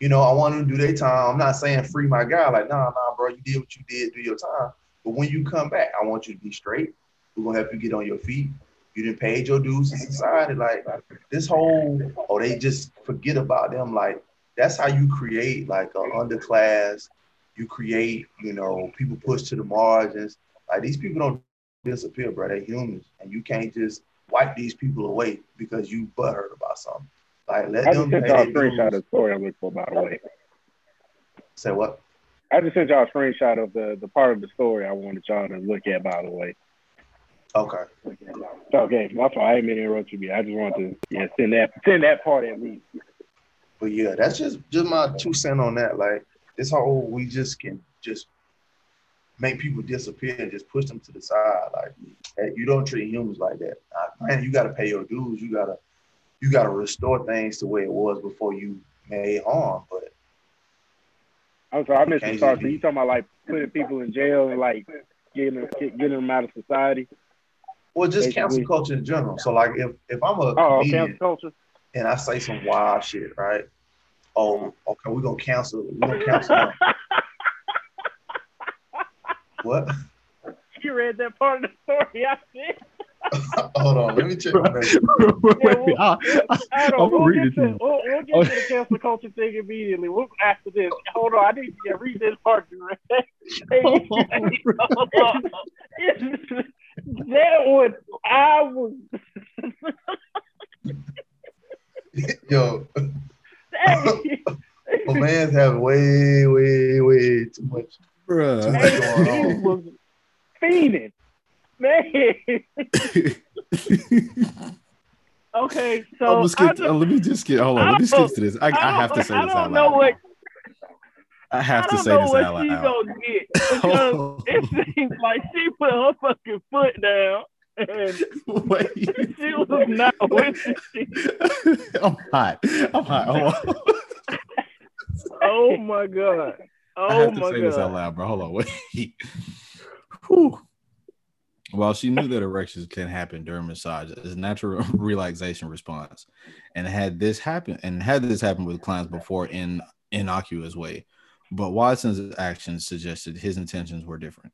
You know, I want them to do their time. I'm not saying free my guy. Like nah, nah, bro, you did what you did. Do your time. But when you come back, I want you to be straight. We're gonna help you get on your feet. You didn't pay your dues to society. Like this whole, or they just forget about them. Like that's how you create like an underclass. You create, you know, people pushed to the margins. Like these people don't disappear, bro. They're humans, and you can't just wipe these people away because you butthurt about something. Like let I them. just sent y'all a screenshot of the story I'm looking for, by the way. Say what? I just sent y'all a screenshot of the, the part of the story I wanted y'all to look at, by the way. Okay. Okay, my fault. I didn't mean to interrupt you, I just wanted to yeah, send that send that part at least. But yeah, that's just just my two cent on that. Like this whole we just can just make people disappear and just push them to the side. Like hey, you don't treat humans like that. Man, you got to pay your dues. You gotta you gotta restore things to where it was before you made harm. But I'm sorry, I missed the start. So you talking about like putting people in jail and like getting them getting them out of society? well, just Basically. cancel culture in general. So like if if I'm a Oh, comedian cancel culture. And I say some wild shit, right? Oh, okay, we're gonna cancel. We're gonna cancel. what? You read that part of the story I said. Hold on, let me check my message. Wait, I, I don't. I'm We'll reading get, it to to, you. we'll, we'll get to the cancel culture thing immediately. We'll after this. Hold on, I need to yeah, read this part. you read. that was I was. Yo, Hey, my man's having way, way, way too much. Bruh. What's going he on? was fiending, man. Okay, I'm so I skip. just, uh, let me just get. Hold on. Let me skip to this. I, I, I have to say I this out loud. what- I have I to don't say know this what out she loud. gonna get because it seems like she put her fucking foot down and Wait. she was not with it. I'm hot. I'm hot. Oh my god. I Oh have to my say this out loud, bro. Hold on. Wait. Whew. While she knew that erections can happen during massage, it's a natural relaxation response, and had this happen, and had this happened with clients before in innocuous way, but Watson's actions suggested his intentions were different.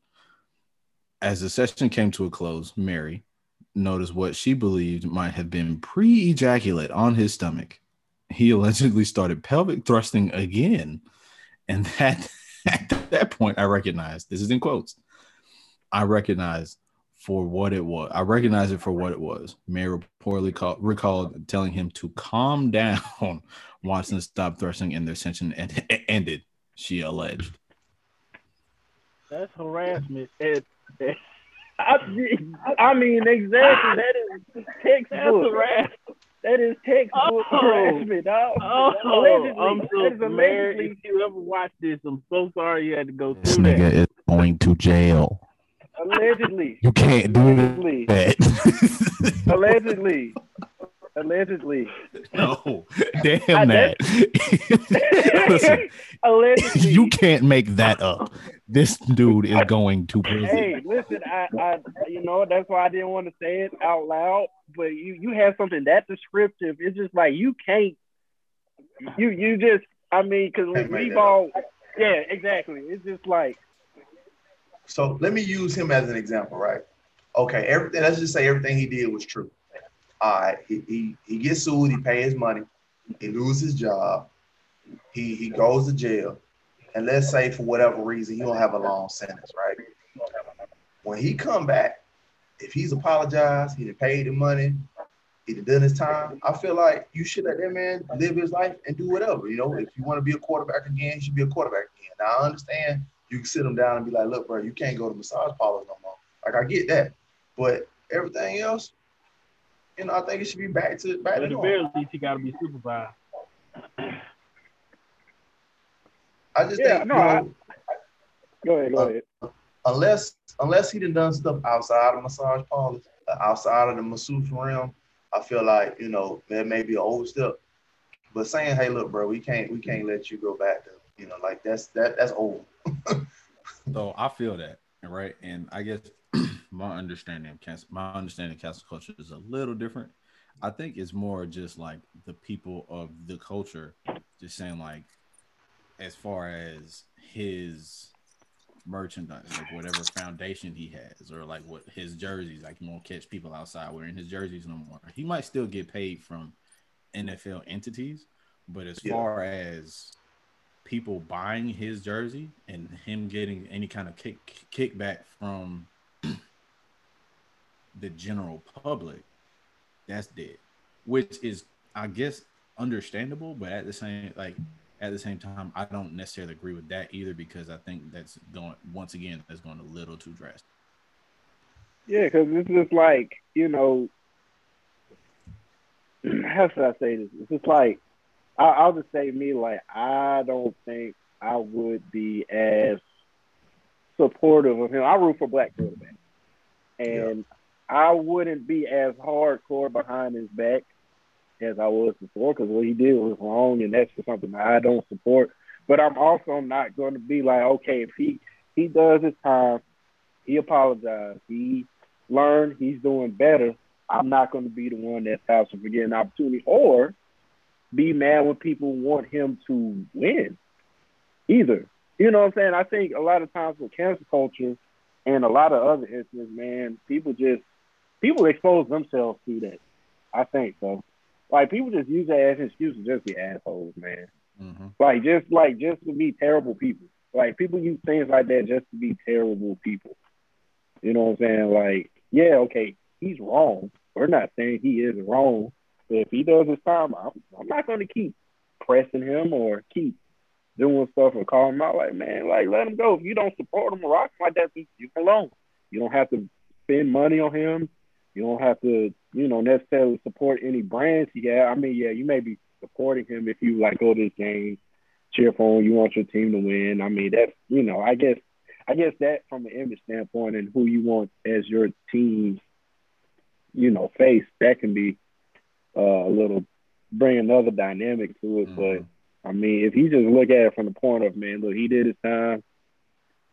As the session came to a close, Mary noticed what she believed might have been pre-ejaculate on his stomach. He allegedly started pelvic thrusting again, and that at that point, I recognized this is in quotes. I recognized for what it was. I recognized it for what it was. Mary reportedly called, recalled telling him to calm down. Watson stopped thrusting, and their session ended. She alleged. That's harassment. I, I mean, exactly. That is textbook. That is textbook Oh. harassment, dog. Oh, allegedly. I'm so is Mary, if you ever watch this, I'm so sorry you had to go This through that. nigga is going to jail. Allegedly. You can't do Allegedly. that. Allegedly. Allegedly. no, I- damn that. Listen, Allegedly. you can't make that up. This dude is going to prison. Hey, listen, I, I, you know, that's why I didn't want to say it out loud. But you, you have something that descriptive. It's just like you can't. You, you just. I mean, because we've that all. Yeah, exactly. It's just like. So let me use him as an example, right? Okay, everything. Let's just say everything he did was true. All right, he he, he gets sued. He pays his money. He loses his job. He he goes to jail, and let's say for whatever reason he don't have a long sentence, right? When he come back, if he's apologized, he done paid the money, he done done his time. I feel like you should let that man live his life and do whatever. You know, if you want to be a quarterback again, he should be a quarterback again. Now I understand you can sit him down and be like, look, bro, you can't go to massage parlors no more. Like I get that, but everything else, you know, I think it should be back to back But to at the very least, he got to be supervised. I just Yeah, think, no, you I- know, Go ahead. Go ahead. unless unless he done done stuff outside of massage parlors, uh, outside of the masseuse realm, I feel like you know there may be an overstep. But saying, hey, look, bro, we can't we can't let you go back to you know like that's that that's old. So I feel that, right? And I guess my understanding of cancel, my understanding of cancel culture is a little different. I think it's more just like the people of the culture just saying like, as far as his merchandise, like whatever foundation he has, or like what his jerseys, like you won't catch people outside wearing his jerseys no more. He might still get paid from NFL entities, but as Yeah. far as people buying his jersey and him getting any kind of kick kickback from the general public, that's dead. Which is, I guess, understandable, but at the same like at the same time, I don't necessarily agree with that either because I think that's going once again that's going a little too drastic. Yeah, because it's just like you know, how should I say this? It's just like I, I'll just say me like I don't think I would be as supportive of him. I root for black quarterback, and I wouldn't be as hardcore behind his back as I was before because what he did was wrong, and that's just something that I don't support. But I'm also not going to be like, okay, if he he does his time, he apologized, he learned, he's doing better. I'm not going to be the one that stops him from getting an opportunity, or be mad when people want him to win. Either, you know what I'm saying? I think a lot of times with cancel culture and a lot of other incidents, man, people just people expose themselves to that. I think so. Like people just use that as an excuse to just be assholes, man. Mm-hmm. Like just like just to be terrible people. Like people use things like that just to be terrible people. You know what I'm saying? Like, yeah, okay, he's wrong. We're not saying he is wrong. But if he does his time, I'm, I'm not going to keep pressing him or keep doing stuff or calling him out. Like, man, like let him go. If you don't support him or rock him like that, leave him alone. You don't have to spend money on him. You don't have to, you know, necessarily support any brands he got. I mean, yeah, you may be supporting him if you like go to this game, cheer for him, you want your team to win. I mean, that's you know, I guess I guess that from an image standpoint and who you want as your team's, you know, face, that can be uh, a little bring another dynamic to it. Mhm. But I mean, if you just look at it from the point of man, look, he did his time,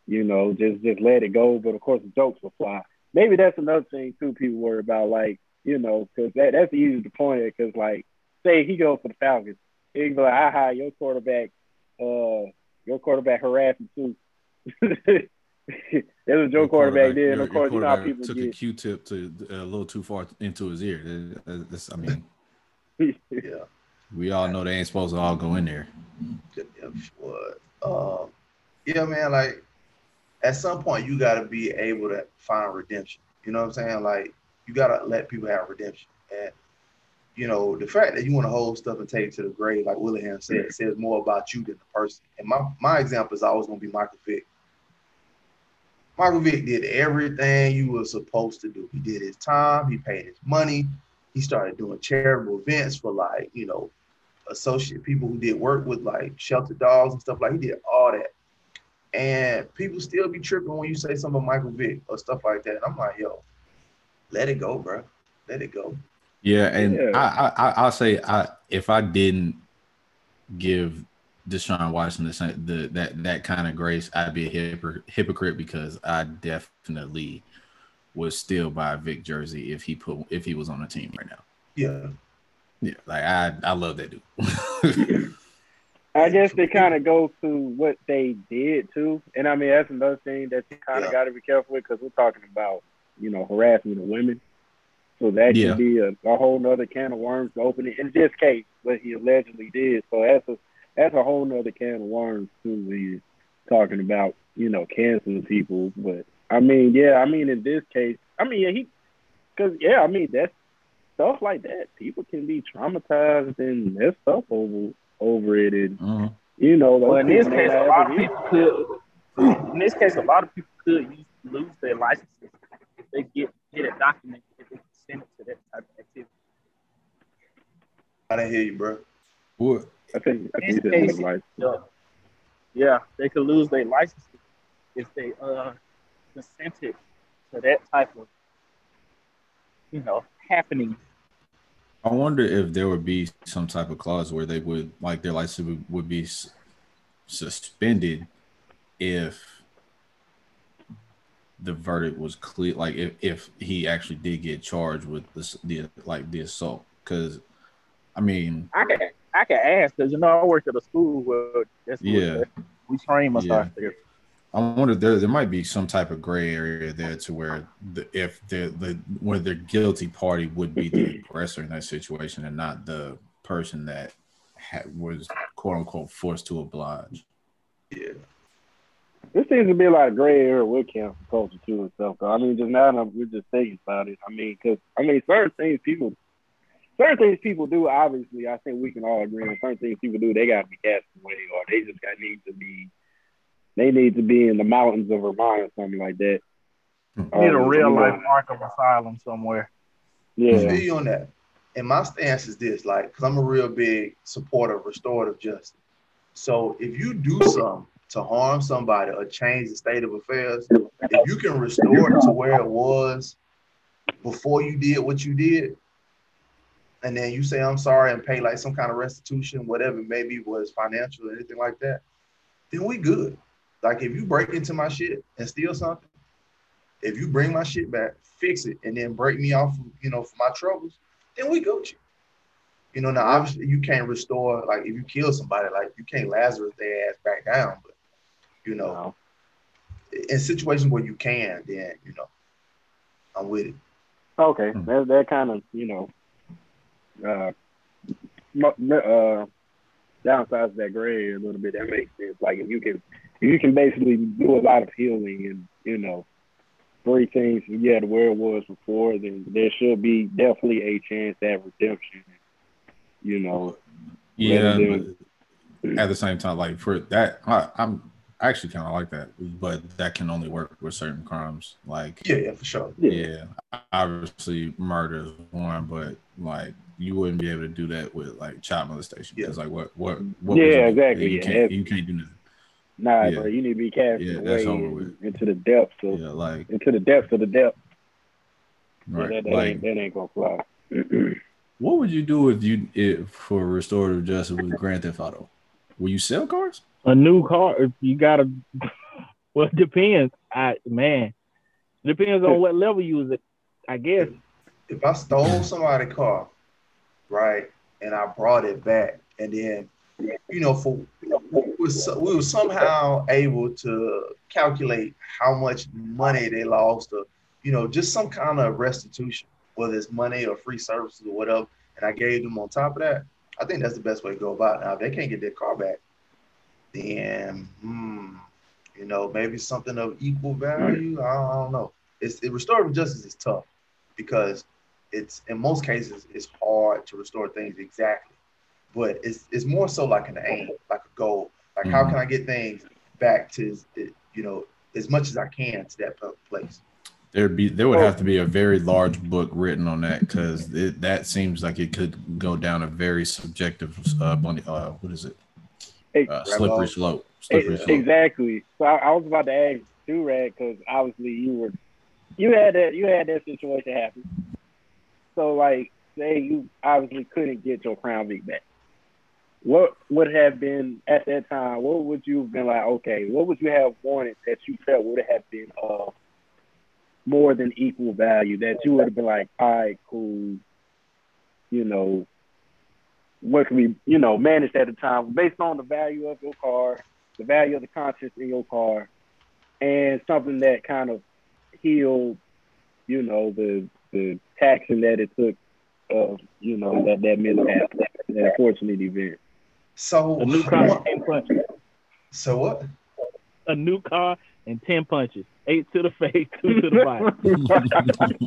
you know, just just let it go. But of course, the jokes will fly. Maybe that's another thing too. People worry about, like you know, because that that's easy to point at. Because like, say he goes for the Falcons, he can be like, "Aha, your quarterback, uh, your quarterback harassing too." That was Joe quarterback did, and of course, you know how people took a get. Q-tip to a little too far into his ear. That- that- that's- I mean, Yeah. we all know they ain't supposed to all go in there. Yeah, what? Um, yeah, man. Like, at some point, you got to be able to find redemption. You know what I'm saying? Like, you got to let people have redemption. And you know, the fact that you want to hold stuff and take it to the grave, like Willingham said, it says more about you than the person. And my my example is always going to be Michael Vick. Michael Vick did everything you were supposed to do. He did his time. He paid his money. He started doing charitable events for like you know associate people who did work with like shelter dogs and stuff like he did all that. And people still be tripping when you say something about Michael Vick or stuff like that. And I'm like, yo, let it go, bro. Let it go. Yeah, and Yeah. I, I, I, I'll say, I if I didn't give Deshaun Watson the, the that that kind of grace, I'd be a hypocr- hypocrite because I definitely would still buy a Vick jersey if he put if he was on the team right now. Yeah. Yeah, like I I love that dude. I guess they kind of go to what they did too, and I mean that's another thing that you kind of Yeah. got to be careful with because we're talking about you know harassment of women, so that Yeah. could be a, a whole nother can of worms to open it. In this case, what he allegedly did, so that's a that's a whole nother can of worms too. When you're talking about you know canceling people, but I mean yeah, I mean in this case, I mean yeah he, because yeah, I mean that's stuff like that. People can be traumatized and there's stuff over over it and Mhm. you know, Well, in this case, a lot of people could. In this case, a lot of people could use, lose their licenses if they get get it documented if they consent to that type of activity. I didn't hear you, bro. What? I think I In think this case, like yeah, yeah, they could lose their licenses if they uh consented to that type of you know happening. I wonder if there would be some type of clause where they would like their license would, would be s- suspended if the verdict was clear like if, if he actually did get charged with this the like the assault because i mean I can I can ask because you know I worked at a school where that's Yeah. we train massage Yeah. therapists. I wonder there there might be some type of gray area there to where the if the the where the guilty party would be the aggressor in that situation and not the person that was quote unquote forced to oblige. Yeah. There seems to be a lot of gray area with cancel culture too and stuff. I mean, just now that we're just thinking about it. I mean, because I mean, certain things people, certain things people do. Obviously, I think we can all agree on certain things people do. They got to be cast away, or they just got need to be, they need to be in the mountains of Vermont or something like that. Need a Um, real you know, life Arkham Asylum somewhere. Yeah. feel you on that. And my stance is this, like, because I'm a real big supporter of restorative justice. So if you do something to harm somebody or change the state of affairs, if you can restore it to where it was before you did what you did, and then you say I'm sorry and pay like some kind of restitution, whatever maybe was financial or anything like that, then we good. Like if you break into my shit and steal something, if you bring my shit back, fix it, and then break me off, you know, for my troubles, then we Gucci. You You know, now obviously you can't restore, like if you kill somebody, like you can't Lazarus their ass back down, but you know, in situations where you can, then you know, I'm with it. Okay, Hmm. that that kind of you know, uh, mo- uh, downsides that gray a little bit. That makes sense. Like if you can, if you can basically do a lot of healing and you know, three things yeah to where it was before, then there should be definitely a chance at redemption. You know, Yeah, Rather but at the same time, like for that, I, I'm actually kind of like that, but that can only work with certain crimes. Like, Yeah, yeah, for sure. yeah, obviously murder is one, but like you wouldn't be able to do that with like child molestation because like what what what Yeah, was it? exactly, you yeah, can't you can't do nothing. Nah, Yeah. bro, you need to be cast Yeah, away that's over in- with. into the depths of Yeah, like into the depths of the depth. right, Yeah, that, that, like ain't, that ain't gonna fly. what would you do if you if for restorative justice with Grand Theft Auto? Will you sell cars? A new car, if you gotta. Well, it depends. I man, depends on what level you was at. I guess. If I stole somebody's car, right, and I brought it back, and then, you know, for we was, we were somehow able to calculate how much money they lost, or you know, just some kind of restitution, whether it's money or free services or whatever, and I gave them on top of that. I think that's the best way to go about it. Now, if they can't get their car back, then, hmm, you know, maybe something of equal value. I don't, I don't know. It's it, restorative justice is tough because it's in most cases it's hard to restore things exactly, but it's it's more so like an aim, like a goal. Like how Mhm. can I get things back to you know as much as I can to that place. There'd be there would have to be a very large book written on that because that seems like it could go down a very subjective uh, bunny- uh what is it uh, slippery slope. Slippery slope. Exactly. So I, I was about to ask Durag because obviously you were you had that you had that situation happen. So like say you obviously couldn't get your Crown Vic back. What would have been at that time? What would you have been like? Okay, what would you have wanted that you felt would have been uh more than equal value? That you would have been like, all right, cool. You know, what can we, you know, manage at the time based on the value of your car, the value of the conscience in your car, and something that kind of healed, you know, the the taxing that it took of, you know, that that mishap, that unfortunate event. So A new car, what- ten punches. so what? A new car and ten punches. Eight to the face, two to the body.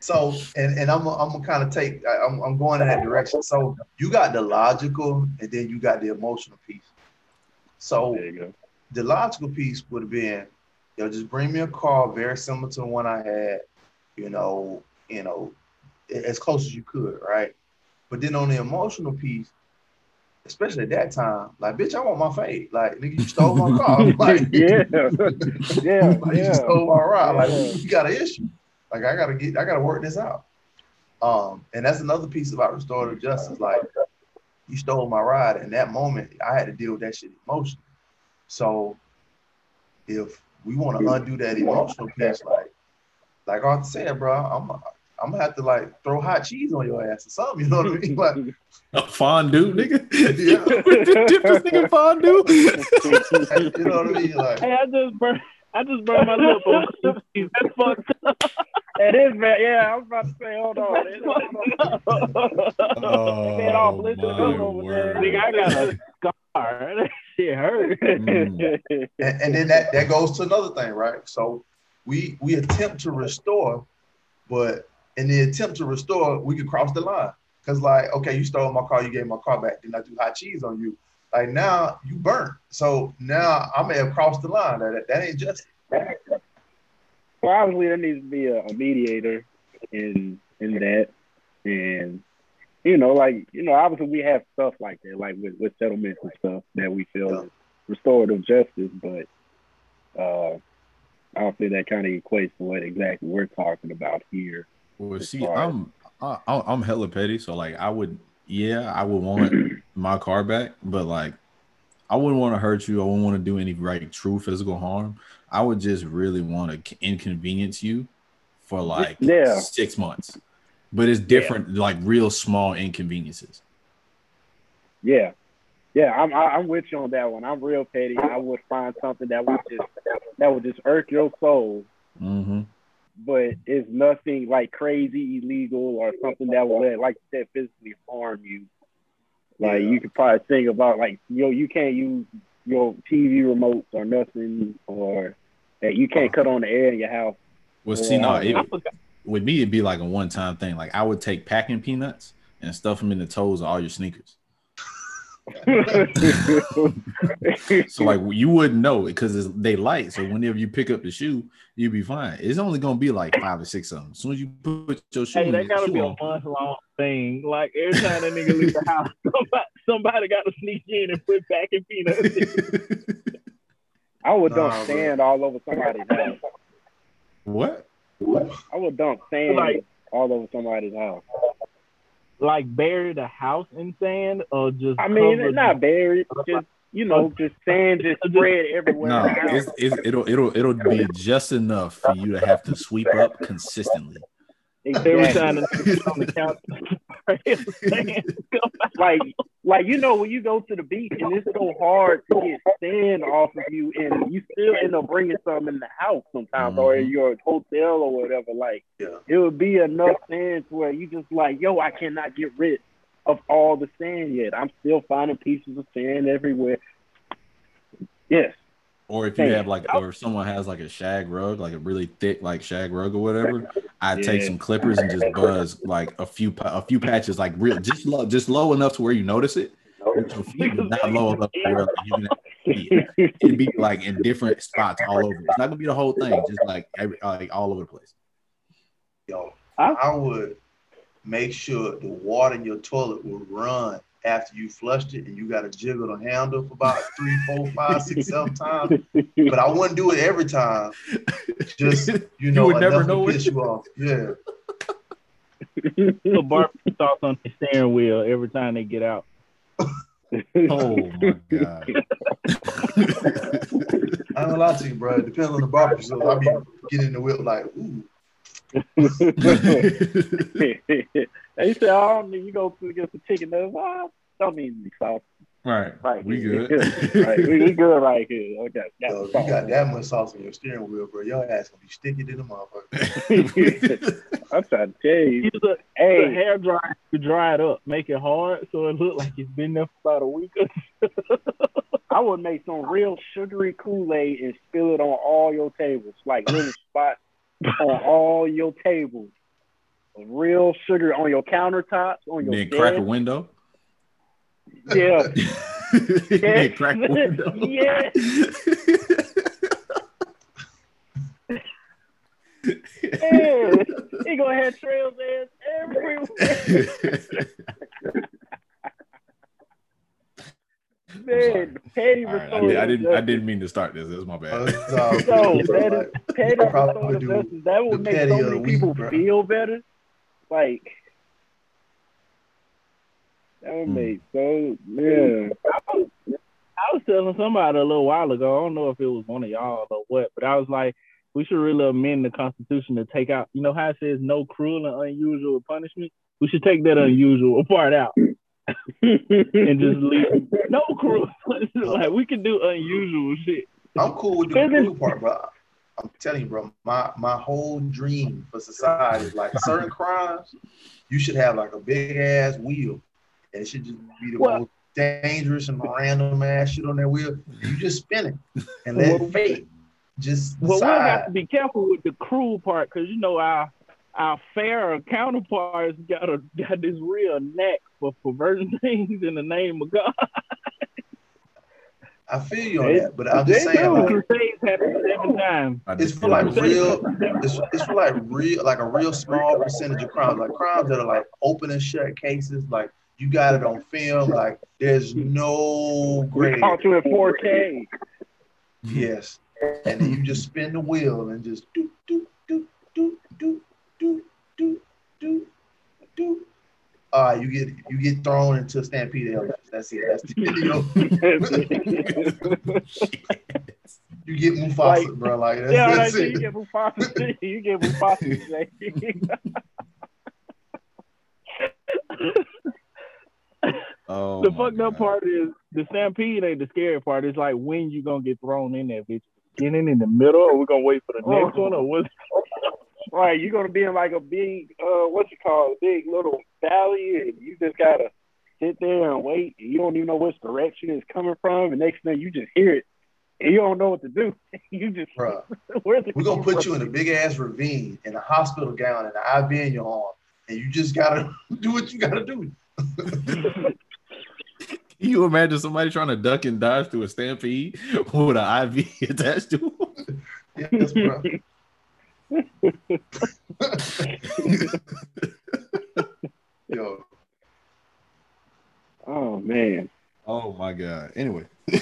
So, and, and I'm I'm gonna kind of take I'm I'm going in that direction. So you got the logical, and then you got the emotional piece. So There you go. the logical piece would have been, you know, just bring me a car very similar to the one I had, you know, you know, as close as you could, right? But then on the emotional piece, especially at that time, like, bitch, I want my fade. Like, nigga, you stole my car. like, yeah, yeah, like, you stole my ride. Like, Yeah. we got an issue. Like, I gotta get, I gotta work this out. Um, and that's another piece about restorative justice. Like, you stole my ride, and that moment, I had to deal with that shit emotionally. So, if we want to undo that emotional piece, like, like Arthur said, bro, I'm, I'm gonna have to like throw hot cheese on your ass or something. You know what I mean? Like, A fondue, nigga. Yeah. Dip this nigga fondue. you know what I mean? Like, Hey, I just burned. I just burned my lip on cheese. That's fucked up. That is bad. Yeah, I was about to say, hold on. That- oh, That all blistered my up over there. word. Nigga, I got a scar. That shit hurt. Mm. and, and then that that goes to another thing, right? So we we attempt to restore, but in the attempt to restore, we could cross the line. Cause like, okay, you stole my car, you gave my car back, then I do hot cheese on you. Like now you burnt. So now I may have crossed the line. That that ain't just Well, obviously there needs to be a, a mediator in in that, and you know, like you know, obviously we have stuff like that, like with, with settlements and stuff that we feel Yeah. is restorative justice, but uh, I don't think that kind of equates to what exactly we're talking about here. Well, see, far I'm I, I'm hella petty, so like I would, yeah, I would want my car back, but like I wouldn't want to hurt you. I wouldn't want to do any like true physical harm. I would just really want to inconvenience you for like Yeah. six months, but it's different, like real small inconveniences. Yeah, yeah, I'm I- I'm with you on that one. I'm real petty. I would find something that would just that would just irk your soul hmm but it's nothing like crazy illegal or something that will like you said physically harm you. Like Yeah. you could probably think about like yo, you can't use your TV remotes or nothing, or that you can't cut on the air in your house. Well, see, no, it, with me it'd be like a one time thing. Like I would take packing peanuts and stuff them in the toes of all your sneakers. So like you wouldn't know it because they light. So whenever you pick up the shoe, you'll be fine. It's only gonna be like five or six of them. As soon as you put your shoe, Hey, in, that gotta shoe be a on, month long thing. Like every time that nigga leave the house, somebody, somebody got to sneak in and put back in peanuts. I would Nah, dump bro. sand all over somebody's house. what? I would dump sand Like- all over somebody's house. Like bury the house in sand or just I mean, it's not buried, just you know, just sand just spread everywhere. No, in the house. it's, it's, it'll it'll it'll be just enough for you to have to sweep up consistently. every Exactly. time on the couch spray sand come out. like like you know when you go to the beach and it's so hard to get sand off of you and you still end up bringing some in the house sometimes or in mm-hmm. your hotel or whatever like Yeah. it would be enough sand to where you just like yo i cannot get rid of all the sand yet i'm still finding pieces of sand everywhere yes Or if you Hey. have like, or if someone has like a shag rug, like a really thick like shag rug or whatever, I'd take some clippers and just buzz like a few a few patches, like real just low, just low enough to where you notice it. Your feet, but not low enough to where like, you can see it. It'd be like in different spots all over. It's not gonna be the whole thing, just like every like all over the place. yo, Huh? I would make sure the water in your toilet will run after you flushed it and you got to jiggle the handle for about three, four, five, six, seven times. But I wouldn't do it every time. Just you know, would never enough know to it. piss you off. Yeah. Put barbecue sauce on the steering wheel every time they get out. Oh my god. I ain't gonna to you, bro. It depends on the barbecue. So I be getting the whip like, ooh, they say, oh, you go to get the chicken nuggets. Oh, don't need any sauce. right. Right. We good. right. We, we good right here. Okay. Yo, the if sauce. you got that much sauce on your steering wheel, bro. Your ass gonna be sticky to the motherfucker. I'm trying to tell you. Use a, Hey, a hair dryer to dry it up, make it hard so it look like it's been there for about a week. I would make some real sugary Kool-Aid and spill it on all your tables, like little spots on all your tables. Real sugar on your countertops, on your then crack a window. Yeah. then crack a window. Yes. Yeah. He gonna have trails ass everywhere. Man, petty All right, I, did, I didn't. I didn't mean to start this. That's my bad. it's all No, good, that is Like, petty Probably restorative. That would make so many the week, people bro. feel better. Like that would Hmm. make so yeah. I was telling somebody a little while ago. I don't know if it was one of y'all or what, but I was like, we should really amend the Constitution to take out. You know how it says no cruel and unusual punishment. We should take that unusual part out and just leave no crew. like we can do unusual shit. I'm cool with the cool part, bro. I'm telling you, bro, my my whole dream for society is like certain crimes, you should have like a big ass wheel. And it should just be the Well- most dangerous and random ass shit on that wheel. You just spin it and let Well- fate just Well, we'll have to be careful with the cruel part because you know our our fair counterparts got a got this real knack for perverting things in the name of God. I feel you on that, but I'm just saying, like, crusades seven times. It's for like real, it's, it's for like real, like a real small percentage of crimes, like crimes that are like open and shut cases, like you got it on film, like there's no gray. caught you in 4K. Yes. And then you just spin the wheel and just do do do do do do do do do. Uh, you get you get thrown into a stampede of. That's it. That's the video. You get Mufasa, Like- bro. Like that's, yeah, that's like, it. you get Mufasa. You get Mufasa. Oh, the fucked up God. part is the stampede ain't the scary part. It's like when you gonna get thrown in that bitch. Beginning in the middle, or we gonna wait for the next Oh. one, or what? Right, you're gonna be in like a big, uh, what you call it, big little valley, and you just gotta sit there and wait. And you don't even know which direction it's coming from, and next thing you just hear it, and you don't know what to do. you just, Bruh, where's it? we're gonna coming put you in a big ass ravine in a hospital gown and an IV in your arm, and you just gotta do what you gotta do. Can you imagine somebody trying to duck and dodge through a stampede with an IV attached to them? Yes, bro. Yo, Oh man, Oh my god. Anyway.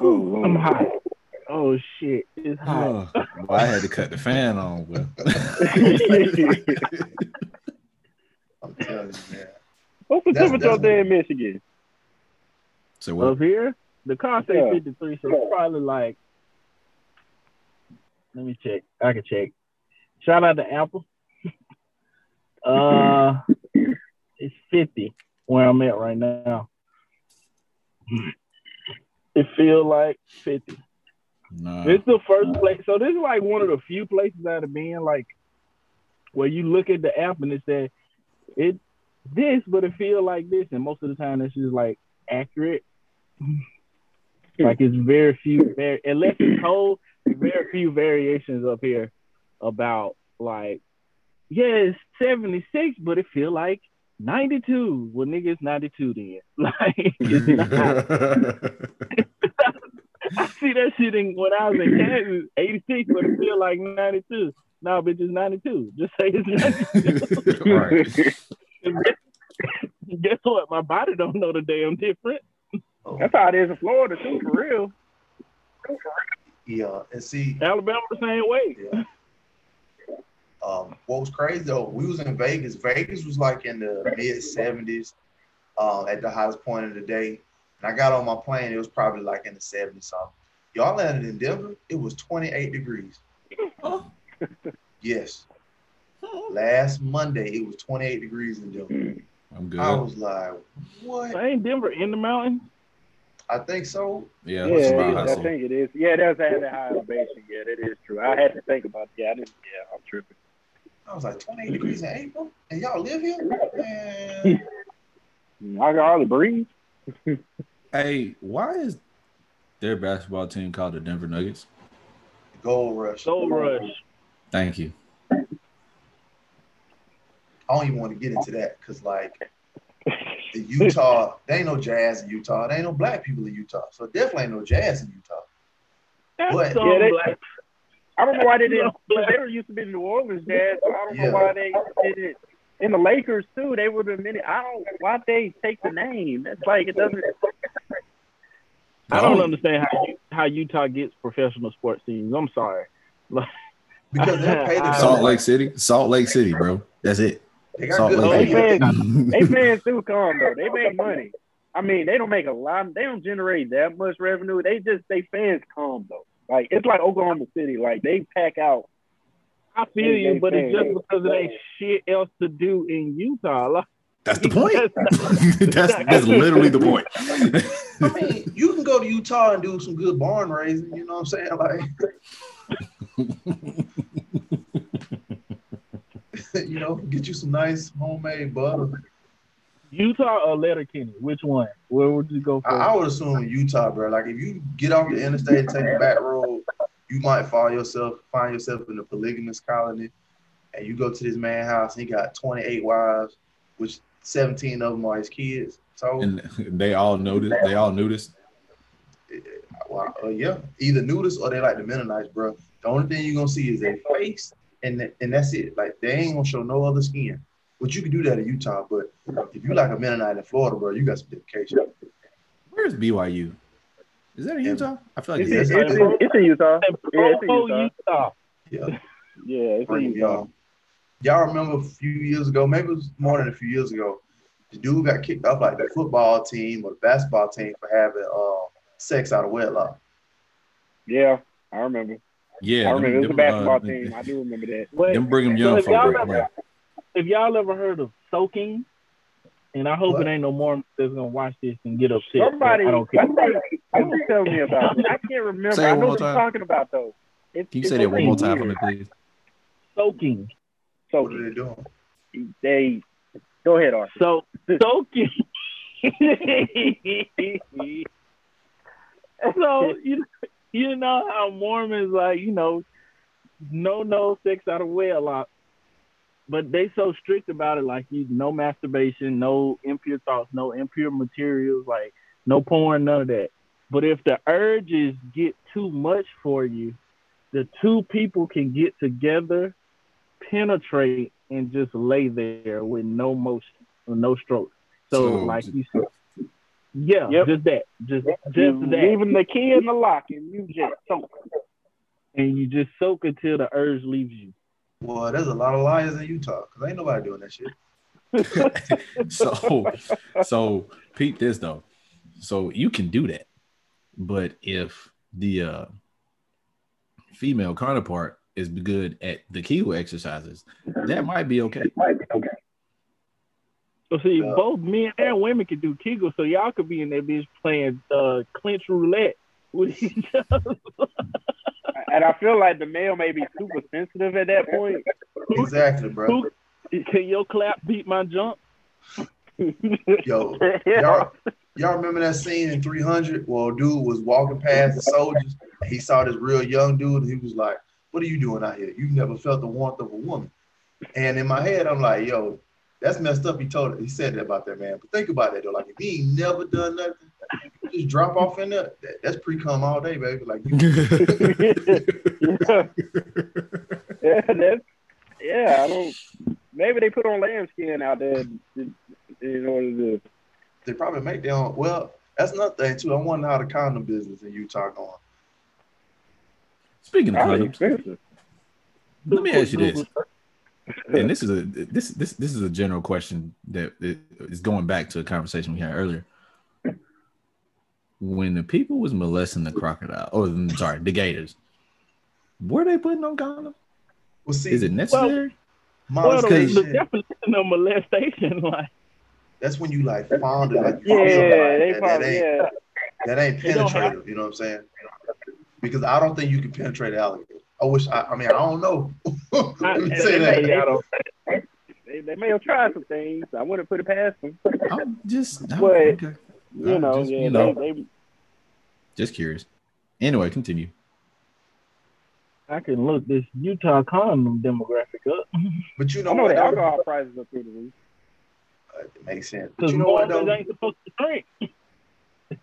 oh, I'm hot. Oh shit, it's hot. Oh, well, I had to cut the fan on, but I'm telling you, man. What's the That's- temperature up there in Michigan? so what? Up here, the car say Yeah. 53, so it's probably like. Let me check. I can check. Shout out to Apple. uh, it's 50 where I'm at right now. It feel like 50. Nah. This is the first place. So this is like one of the few places that have been like where you look at the app and it said it this, but it feel like this, and most of the time it's just like accurate. Like it's very few, very unless it's cold, very few variations up here about like yeah, it's 76, but it feel like 92. Well, nigga, it's 92 then. Like it's not. I see that shit in, when I was in Kansas, 86, but it feel like 92. No, bitch, it's 92. Just say it's 92. Guess what? My body don't know the damn difference. Oh, That's how it is in Florida too, for real. Yeah, and see, Alabama the same way. yeah. Um, what was crazy though, we was in Vegas. Vegas was like in the mid 70s um, at the highest point of the day. And I got on my plane, it was probably like in the 70s something. Y'all landed in Denver, it was 28 degrees. Yes. Last Monday, it was 28 degrees in Denver. I'm good. I was like, what? Ain't Denver in the mountains? I think so. yeah, Yeah, what's about is. I think it is. Yeah, it does have that high elevation. Yeah, that is true. I had to think about it. Yeah, I didn't. Yeah, I'm tripping. I was like, 28 degrees in April? And y'all live here? Man. I can hardly breathe. Hey, why is their basketball team called the Denver Nuggets? Gold rush. Gold Rush. Thank you. I don't even want to get into that because, like, the Utah, there ain't no jazz in Utah. There ain't no black people in Utah. So definitely ain't no jazz in Utah. That's What? so Yeah, they- black. I don't know why they didn't. They were used to be the New Orleans Jazz. So I don't Yeah. know why they did it. In the Lakers too, they would have been. I don't. Why they take the name? That's like it doesn't. I don't understand how you, how Utah gets professional sports teams. I'm sorry. Because they're paid to Salt. Lake City. Salt Lake City, bro. That's it. They got Salt good Lake They players. fans, they fans do come though. They make money. I mean, they don't make a lot. They don't generate that much revenue. They just they fans come though. Like it's like Oklahoma City. Like they pack out. I feel you, they but it's just because there ain't shit else to do in Utah. Like, That's the point. that's that's literally the point. I mean, you can go to Utah and do some good barn raising. You know what I'm saying? Like, you know, get you some nice homemade butter. Utah or Letterkenny? Which one? Where would you go I, for? I would assume Utah, bro. Like, if you get off the interstate and take the back road, you might find yourself find yourself in a polygamous colony, and you go to this man house. And he got 28 wives, which 17 of them are his kids. So, and they all noticed. They all noticed. well, uh, yeah, either nudists or they like the Mennonites, bro. The only thing you're gonna see is their face, and and that's it. Like they ain't gonna show no other skin. But you can do that in Utah. But if you like a Mennonite in Florida, bro, you got some dedication. Where's BYU? Is that in Utah? I feel like It's, it it's, it's, in, it's in Utah. Yeah, it's in Utah. Utah. Yeah, Yeah, it's in Utah. y'all. Y'all remember a few years ago? Maybe it was more than a few years ago. The dude got kicked off like the football team or the basketball team for having uh, sex out of wedlock. Yeah, I remember. Yeah, I remember. It was a basketball uh, team. I do remember that. Wait, Them Brigham so Young if y'all ever, yeah. if y'all ever heard of soaking, and I hope What? it ain't no more that's gonna watch this and get upset. Somebody, I don't care. somebody, somebody tell me about it. I can't remember. Say it I one know more what you're time. talking about though. It's, Can you it's say that one more something time for me, please? Soaking. Soaking. What are they doing? they go ahead, Arthur. So soaking. so you you know how Mormons like you know no no sex out of wedlock, but they so strict about it like you no masturbation, no impure thoughts, no impure materials, like no porn, none of that. But if the urges get too much for you, the two people can get together, penetrate, and just lay there with no motion, no stroke. So, So- like you said, yeah, Yep. just that, just You just that, leaving the key in the lock and you just soak. and you just soak until the urge leaves you. Well, there's a lot of liars in Utah because ain't nobody doing that shit. so so Pete this though. So you can do that. But if the uh female counterpart is good at the Kegel exercises, that might be okay. might be okay. So see, Yeah. both men and women can do Kegel, so y'all could be in that bitch playing uh, clinch roulette with each other. And I feel like the male may be super sensitive at that point. Exactly, bro. Who can your clap beat my jump? Yo, y'all, y'all remember that scene in 300? Well, dude was walking past the soldiers. And he saw this real young dude. And he was like, "What are you doing out here? You've never felt the warmth of a woman." And in my head, I'm like, "Yo, that's messed up." He told, he said that about that man. But think about that though. Like, if he ain't never done nothing, just drop off in there. That, that's pre-cum all day, baby. Like, you, yeah. yeah, that's yeah. I don't. Maybe they put on lambskin out there in, in order to. they probably make their own. Well, that's another thing too. I wonder how the condom business in Utah going. Speaking of condoms, let me ask you this. And this is a this this this is a general question that is going back to a conversation we had earlier. When the people was molesting the crocodile, or mm, sorry, the gators, were they putting on condoms? Well, see, Is it necessary? Well, the, the definition of molestation, like That's when you like fond it, like Yeah, you feel somebody. they that, probably that ain't yeah. that ain't They don't have- penetrative. You know what I'm saying? Because I don't think you can penetrate an alligator. I wish. I, I mean, I don't know. I, Let me they, say that. I They, they may have tried some things. I wouldn't put it past them. I'm just I'm- But, okay. You I'm know, just, yeah, you know. They, they, Just curious. Anyway, continue. I can look this Utah condom demographic up But you know I know what? the alcohol prices are through the roof. Uh, It makes sense. But because you know what Mormons though? ain't supposed to drink.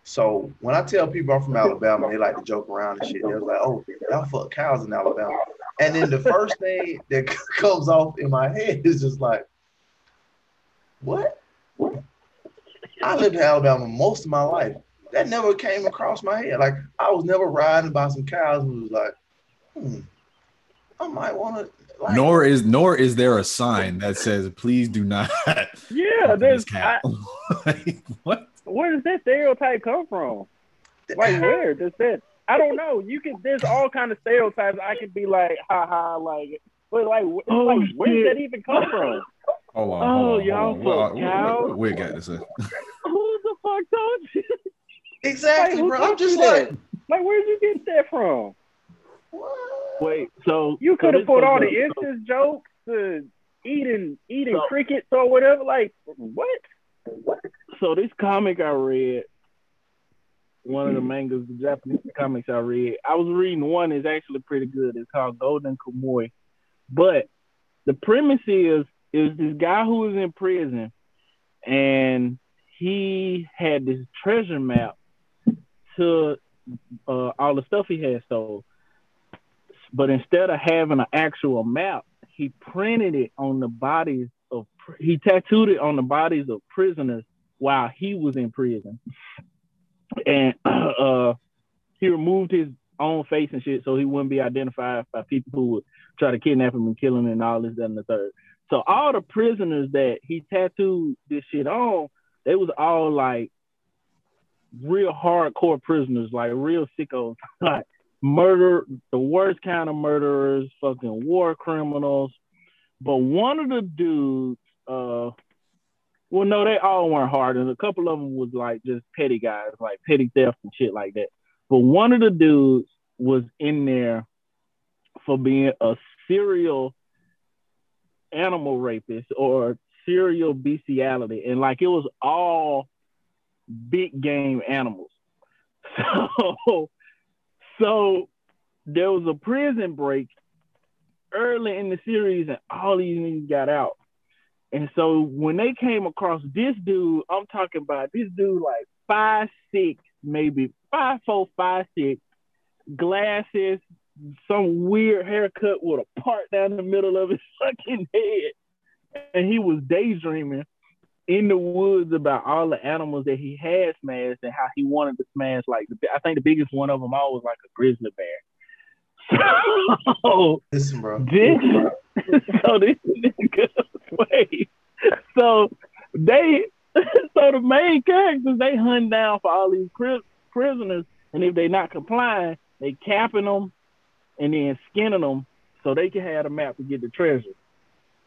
So when I tell people I'm from Alabama, they like to joke around and shit. They're like, "Oh, y'all fuck cows in Alabama," and then the first thing that comes off in my head is just like, "What? I lived in Alabama most of my life. That never came across my head. Like I was never riding by some cows and was like, hmm, I might want to." Like, Nor is nor is there a sign that says please do not. Yeah, there's. this I. Like, what? Where does that stereotype come from? Like, where does that? I don't know. You can. There's all kind of stereotypes. I could be like, ha ha, like, but like, wh- Oh, like where did shit. that even come from? Hold on, Oh, hold on, y'all hold on. fuck What, what, cows. what, what got to say? Who the fuck told you? Exactly, Like, bro. I'm just you that? like, Like, where'd you get that from? Wait, so You could have this put all the instant jokes to eating eating So- crickets or whatever. Like, what? So this comic I read, one of the mangas, the Japanese comics I read, I was reading one is actually pretty good. It's called Golden Kamuy. But the premise is is this guy who was in prison and he had this treasure map to uh, all the stuff he had stole. But instead of having an actual map, he printed it on the bodies he tattooed it on the bodies of prisoners while he was in prison. And uh, he removed his own face and shit so he wouldn't be identified by people who would try to kidnap him and kill him and all this, that, and the third. So all the prisoners that he tattooed this shit on, they was all like real hardcore prisoners, like real sickos, like murder, the worst kind of murderers, fucking war criminals. But one of the dudes, uh, well, no, they all weren't hard, and a couple of them was like just petty guys, like petty theft and shit like that. But one of the dudes was in there for being a serial animal rapist or serial bestiality, and like it was all big game animals. So, so there was a prison break early in the series, and all these niggas got out. And so when they came across this dude, I'm talking about this dude like five six, maybe five four, five six, glasses, some weird haircut with a part down the middle of his fucking head, and he was daydreaming in the woods about all the animals that he had smashed and how he wanted to smash. Like the, I think the biggest one of them all was like a grizzly bear. So Listen, bro. this, so this nigga, wait, so they, so the main characters they hunt down for all these pri- prisoners, and if they not complying, they capping them and then skinning them so they can have a map to get the treasure.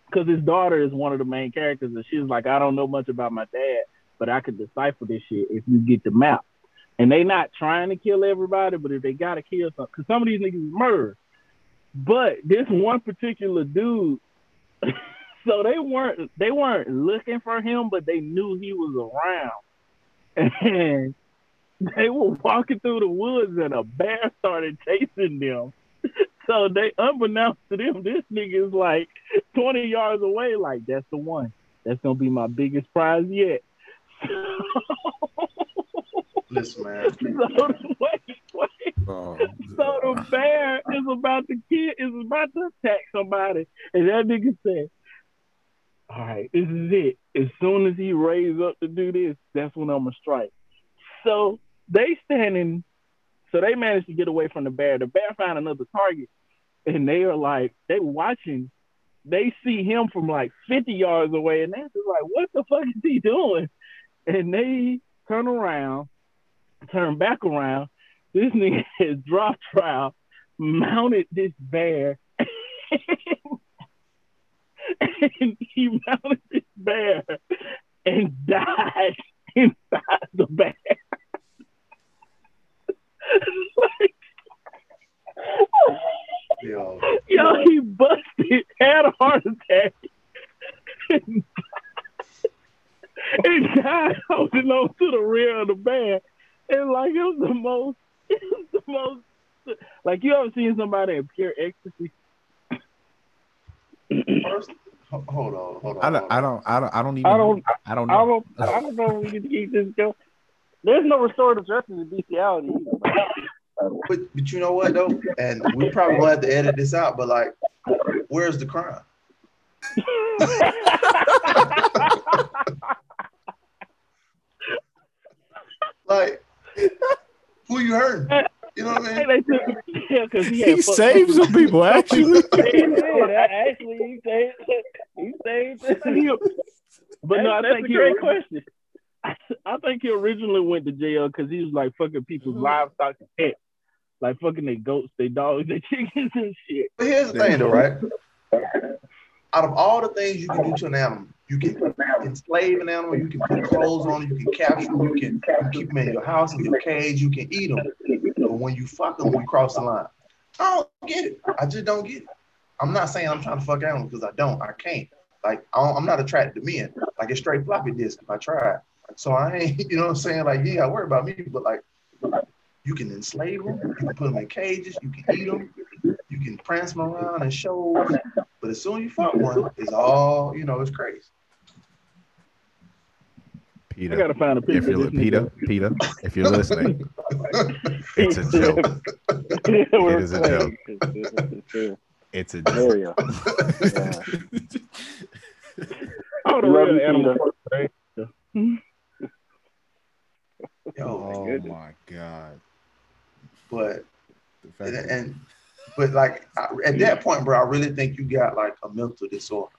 Because his daughter is one of the main characters, and she's like, I don't know much about my dad, but I could decipher this shit if you get the map. And they not trying to kill everybody, but if they gotta kill some, because some of these niggas murder. But this one particular dude, so they weren't they weren't looking for him, but they knew he was around. And they were walking through the woods and a bear started chasing them. So they unbeknownst to them, this nigga is like 20 yards away, like that's the one. That's gonna be my biggest prize yet. Listen, man. So wait, wait. Oh, So the bear is about to kill, is about to attack somebody, and that nigga said, "All right, this is it. As soon as he raises up to do this, that's when I'm gonna strike." So they standing, so they managed to get away from the bear. The bear found another target, and they are like, they watching. They see him from like 50 yards away, and they're just like, "What the fuck is he doing?" And they turn around, turn back around, this nigga has dropped trial, mounted this bear, and he mounted this bear and died inside the bear. like, Yo, yo, he busted, had a heart attack, and died holding on to the rear of the bear. And like it was the most, it was the most, like you ever seen somebody in pure ecstasy? first, ho- hold on, hold on. I don't, I don't, I don't, I don't even. I don't- I don't I know. don't, I don't know if we can keep this going. There's no restorative justice in bestiality. But, but you know what though, and we probably will have to edit this out. But like, where's the crime? Like, who you hurting? Uh, you know what I mean? They took- yeah, 'cause he, He fucked saved some people actually. He did. Actually, he saved. He saved. But no, I That's think a he great ori- question. I think he originally went to jail because he was like fucking people's mm-hmm. livestock and pets. like fucking their goats, their dogs, their chickens and shit. But here's the thing, though, right? Out of all the things you can do to an animal, you can enslave an animal, you can put clothes on it, you can capture them, you can, keep them in your house, in your cage, you can eat them. But when you fuck them, you cross the line. I don't get it. I just don't get it. I'm not saying I'm trying to fuck animals because I don't. I can't. Like I don't, I'm not attracted to men. Like it's straight floppy disk if I try. So I ain't, you know what I'm saying? Like, yeah, I worry about me, but like you can enslave them, you can put them in cages, you can eat them, you can prance them around and show. But as soon as you fuck one, it's all, you know, it's crazy. Peter, I Peter, gotta find a picture. if you're of Peter. Peter, if you're listening, it's a joke. Yeah, It is a joke. It's a There joke. you go. Oh, the Love real animal. Yo, Oh my god. But and, and but like I, at that point, bro, I really think you got like a mental disorder.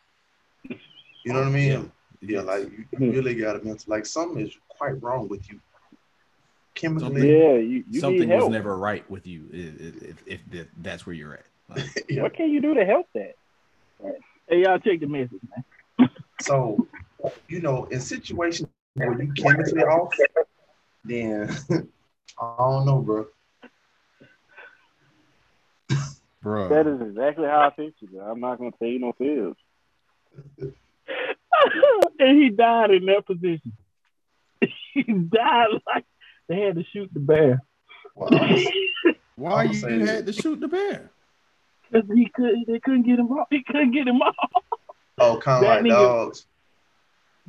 You know what I mean? Yeah, like you, you really got a mental like something is quite wrong with you. Chemically, Yeah, you, you Something need was help. never right with you if, if, if that's where you're at. Like, yeah. What can you do to help that? Hey, y'all check the message, man. So, you know, in situations where you chemically off, then I don't know, bro. Bro. That is exactly how I pictured it. I'm not gonna tell you no fibs. and he died in that position. he died like they had to shoot the bear. Well, why I'ma you, say you had to shoot the bear? 'Cause he could they couldn't get him off. He couldn't get him off. oh, kind of like nigga- dogs.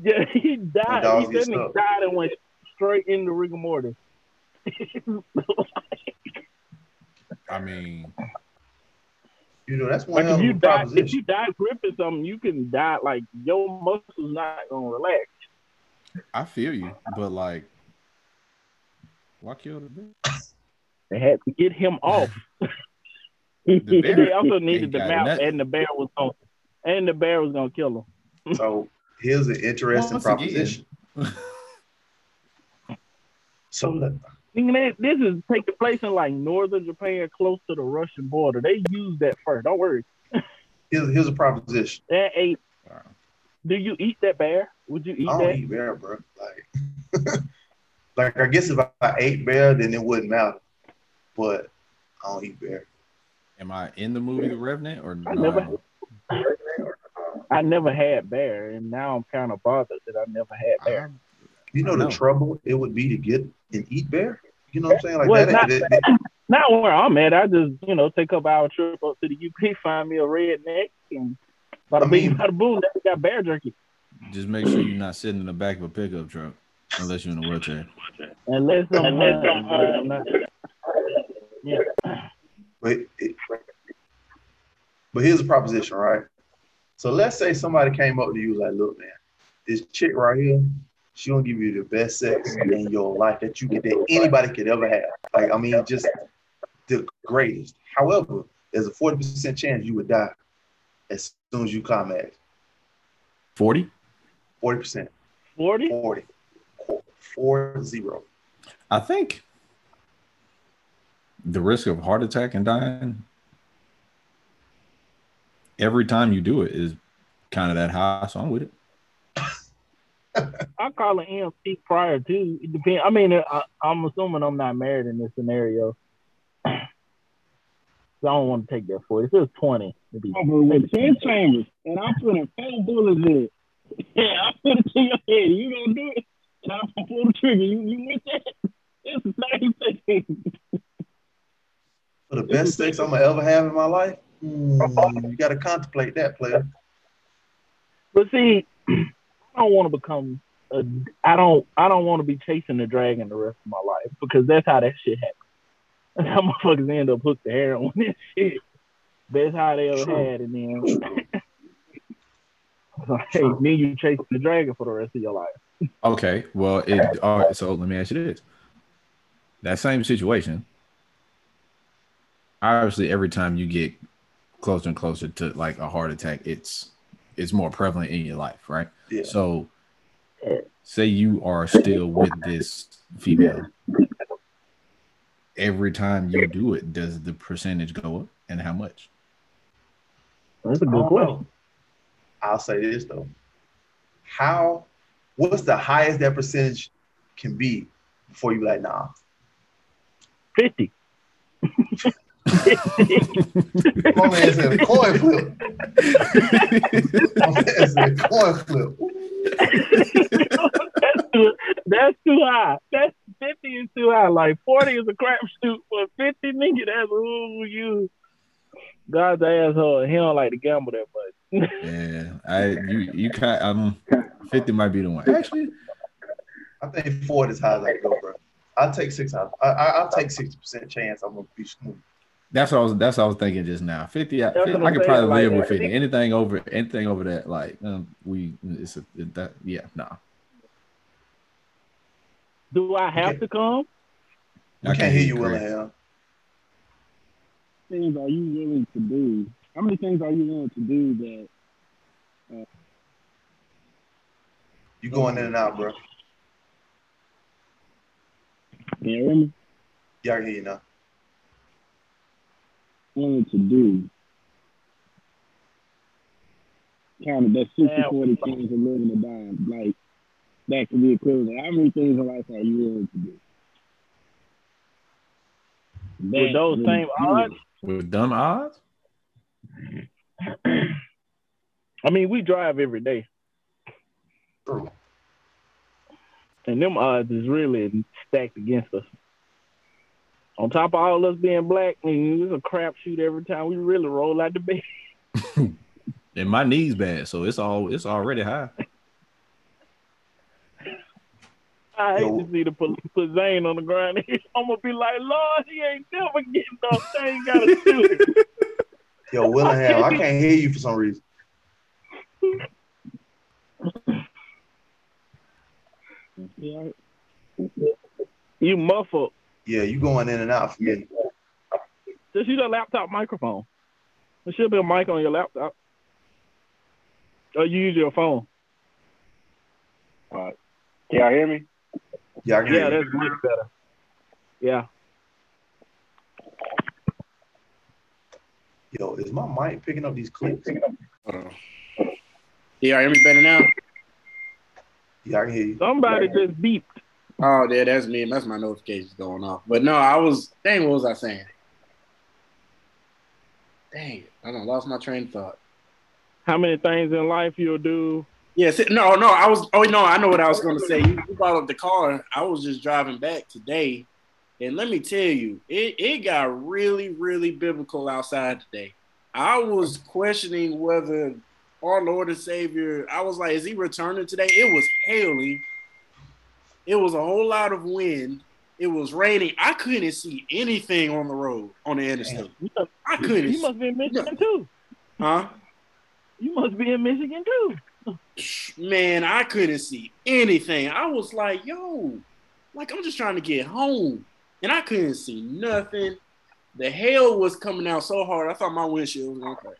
Yeah, he died. dogs He get definitely died and went straight into rigor mortis. I mean, You know, that's one like if of you a die, if you die gripping something, you can die like your muscles not gonna relax. I feel you, but like, why kill the bear? They had to get him off. bear they also needed the got mouth, nothing. and the bear was going, and the bear was gonna kill him. So here's an interesting Once proposition. So let- Thinking that this is taking place in like northern Japan, close to the Russian border. They use that first. Don't worry. here's, here's a proposition. That ate. Wow. Do you eat that bear? Would you eat I that? don't eat bear, bro. Like, like I guess if I ate bear, then it wouldn't matter. But I don't eat bear. Am I in the movie The Revenant or I no? never- I never had bear, and now I'm kind of bothered that I never had bear. You know I the know. trouble it would be to get and eat bear. You know what I'm saying? Like Well, that. not- that- that- Not where I'm at. I just, you know, take a couple hour trip up to the UP, find me a redneck, and bada I bing, mean- bada boom. They got bear jerky. Just make sure you're not sitting in the back of a pickup truck unless you're in a wheelchair. Unless I'm, uh, Unless uh, I'm not. Yeah. but it, but here's a proposition, right? So let's say somebody came up to you like, look, man, this chick right here, she gonna give you the best sex in your life that you could that anybody could ever have. Like, I mean, just the greatest. However, there's a 40% chance you would die as soon as you climax. 40? 40%. 40? 40. Four zero. I think the risk of heart attack and dying every time you do it is kind of that high. So I'm with it. I call it EMT prior to. It depends. I mean, I, I'm assuming I'm not married in this scenario. So I don't want to take that for it. If it was 20, it'd be over with 10 chambers, and I'm putting four bullets in it. Yeah, I put it to your head. You gonna do it? Time to pull the trigger. You, you with that? It's the same thing. For the best sex I'm gonna ever have in my life, hmm, you gotta contemplate that, player. But see, I don't want to become. A, I don't. I don't want to be chasing the dragon the rest of my life because that's how that shit happens. That's how motherfuckers end up hooked to heroin and shit. That's how they ever True. had it. Then, hey, then you chasing the dragon for the rest of your life. Okay. Well, it, all right. So let me ask you this: that same situation. Obviously, every time you get closer and closer to like a heart attack, it's it's more prevalent in your life, right? Yeah. So, say you are still with this female. every time you do it, does the percentage go up and how much? That's a I good question. I'll say this though. How what's the highest that percentage can be before you be like, nah. 50. My man said coin flip. My man said coin flip. that's, too, that's too high. That's 50 is too high. Like 40 is a crapshoot, but 50 nigga, that's ooh you. God's asshole. He don't like to gamble that much. Yeah, I you you kind um fifty might be the one. Actually, I think Ford is high as I go, bro. I'll take six out. I, I, I'll take sixty percent chance I'm gonna be smooth. That's what I was that's what I was thinking just now. Fifty, I, That's what I could probably like, live with like, fifty. Anything over anything over that, like um, we it's a, that yeah nah. Do I have Okay. to come? I can't hear you, correct. Willingham. things are you willing to do? How many things are you willing to do that You going in and out, bro. can you hear me? Yeah, I can hear you now. Willing to do? Kind of that 60 40 chance of living or dying. Like that could be equivalent. How many things in life are you willing to do? With those same do. odds? With dumb odds, I mean, we drive every day. True. And them odds is really stacked against us. On top of all us being black, I mean, it's a crapshoot every time we really roll out the bed. and my knees bad, so it's all it's already high. I hate Yo. to see the police put Zane on the ground. I'm gonna be like, Lord, he ain't never getting up. They ain't gotta shoot him. Yo, Willingham, I can't hear you for some reason. Yeah, You muffled. Yeah, you going in and out for me. Just use a laptop microphone. There should be a mic on your laptop. Or you use your phone. Can y'all hear me? Yeah, I can Yeah, hear you. that's much better. Yeah. Yo, is my mic picking up these clicks? Hold on. Yeah, I hear me better now? Yeah, I can hear you. Somebody just beeped. Oh, yeah, that's me. That's my notifications going off. But no, I was, dang, what was I saying? Dang. I done lost my train of thought. How many things in life you'll do? Yes, no, no, I was, oh, no, I know what I was going to say. You you brought up the car. I was just driving back today. And let me tell you, it, it got really, really biblical outside today. I was questioning whether our Lord and Savior, I was like, is he returning today? It was hailing. It was a whole lot of wind. It was raining. I couldn't see anything on the road, on the interstate. I couldn't. You must be in Michigan too. Huh? You must be in Michigan too. Man, I couldn't see anything. I was like, yo, like I'm just trying to get home. And I couldn't see nothing. The hail was coming out so hard, I thought my windshield was gonna crack.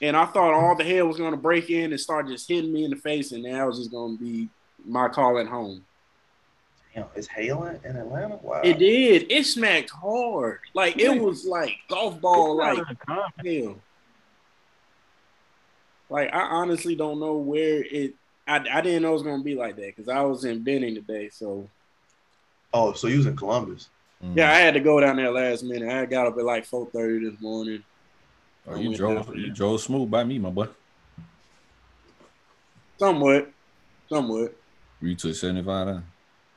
And I thought all the hail was gonna break in and start just hitting me in the face, and that was just gonna be my calling home. Damn, it's hailing in Atlanta? Wow. It did. It smacked hard. Like it was like golf ball like hell. Like I honestly don't know where it. I, I didn't know it was gonna be like that because I was in Benning today. So Oh, so you was in Columbus. Mm. yeah, I had to go down there last minute. I got up at like four thirty this morning. Oh, you drove down you drove smooth by me, my boy. Somewhat, somewhat. You took seventy five down.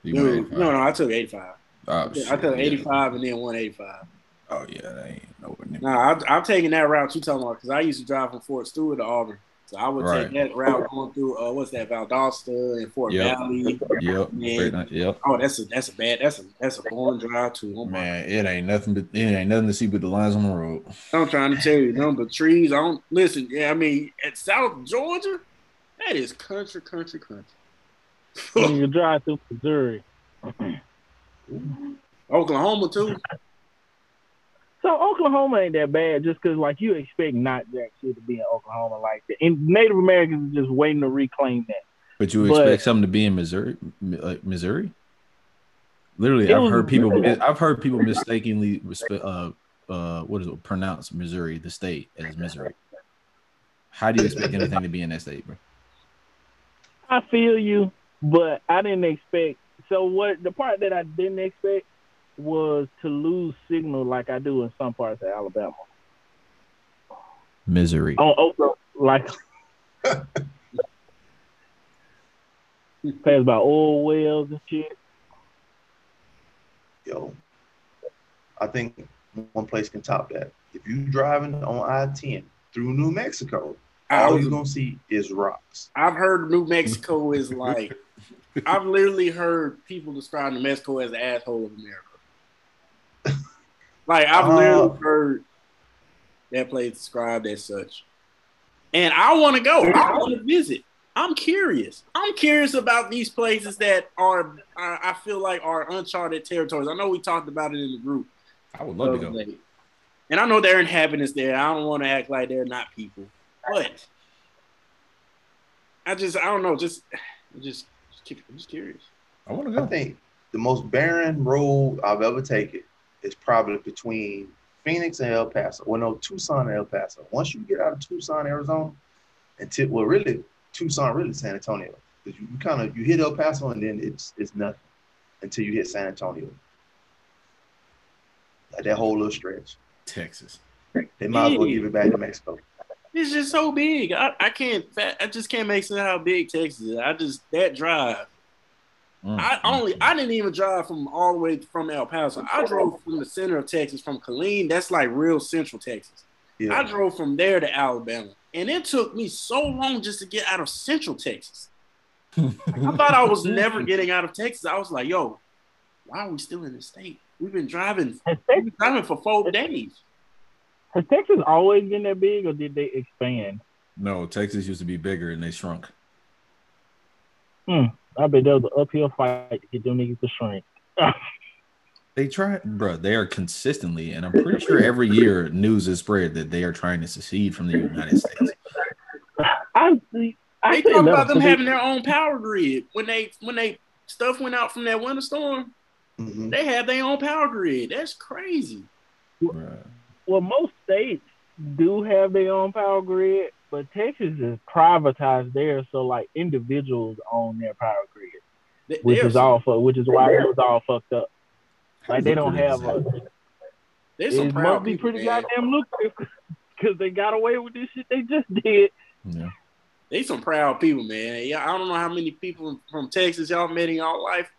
You No, no, no, I took eighty five. Oh, I shit, took yeah. eighty five and then one eighty five. Oh yeah, that ain't nowhere near. Nah, I, I'm taking that route you talking about because I used to drive from Fort Stewart to Auburn. So I would Right. take that route going through uh, what's that Valdosta and Fort Yep. Valley. Yep, And- yep. Oh, that's a that's a bad that's a that's a boring drive too. Oh, Man, it ain't nothing but it ain't nothing to see but the lines on the road. I'm trying to tell you, the trees. I don't listen. Yeah, I mean, at South Georgia, that is country, country, country. when you drive through Missouri. Oklahoma too. So Oklahoma ain't that bad just because like you expect not that shit to be in Oklahoma like that. And Native Americans are just waiting to reclaim that. But you But- expect something to be in Missouri, like Missouri? Literally, I've heard people. good. I've heard people mistakenly respe- uh uh what is it pronounce Missouri the state as Missouri. How do you expect anything to be in that state, bro? I feel you, but I didn't expect. So what? The part that I didn't expect was to lose signal like I do in some parts of Alabama. Misery. On Oprah, like pass by oil wells and shit. Yo, I think one place can top that. If you driving on I-10 through New Mexico, I all was- you're gonna see is rocks. I've heard New Mexico is like. I've literally heard people describe New Mexico as the asshole of America. Like I've Uh, literally heard that place described as such, and I want to go. I want to visit. I'm curious. I'm curious about these places that are, are I feel like are uncharted territories. I know we talked about it in the group. I would love to go. day. And I know there are inhabitants there. I don't want to act like they're not people, but I just I don't know. Just just just, keep, I'm just curious. I want to I think the most barren road I've ever taken is probably between Phoenix and El Paso. Well, no, Tucson and El Paso. Once you get out of Tucson, Arizona, and tip, well, really, Tucson, really San Antonio, because you, kind of you hit El Paso and then it's it's nothing until you hit San Antonio. Like that whole little stretch. Texas. They might as well give it back to Mexico. It's just so big. I, I can't. I just can't make sense how big Texas is. I just that drive. Mm, I only I didn't even drive from all the way from El Paso. I drove from the center of Texas, from Killeen. That's like real central Texas. Yeah. I drove from there to Alabama, and it took me so long just to get out of Central Texas. I thought I was never getting out of Texas. I was like, "Yo, why are we still in the state? We've been driving. We've been driving for four days." Has Texas always been that big, or did they expand? No, Texas used to be bigger and they shrunk. Hmm. I bet that was an uphill fight to get them niggas to shrink. They try, bro. They are consistently, and I'm pretty sure every year news is spread that they are trying to secede from the United States. I, I They talk about them having their own power grid when they when they stuff went out from that winter storm. Mm-hmm. They have their own power grid. That's crazy. Well, most states do have their own power grid, but Texas is privatized there, so like individuals own their power grid, They- which is all fu- which is why it was all fucked up. Like they don't have a. There's some It proud must be pretty man. goddamn lucrative because they got away with this shit they just did. Yeah. They some proud people, man. Yeah, I don't know how many people from Texas y'all met in y'all life,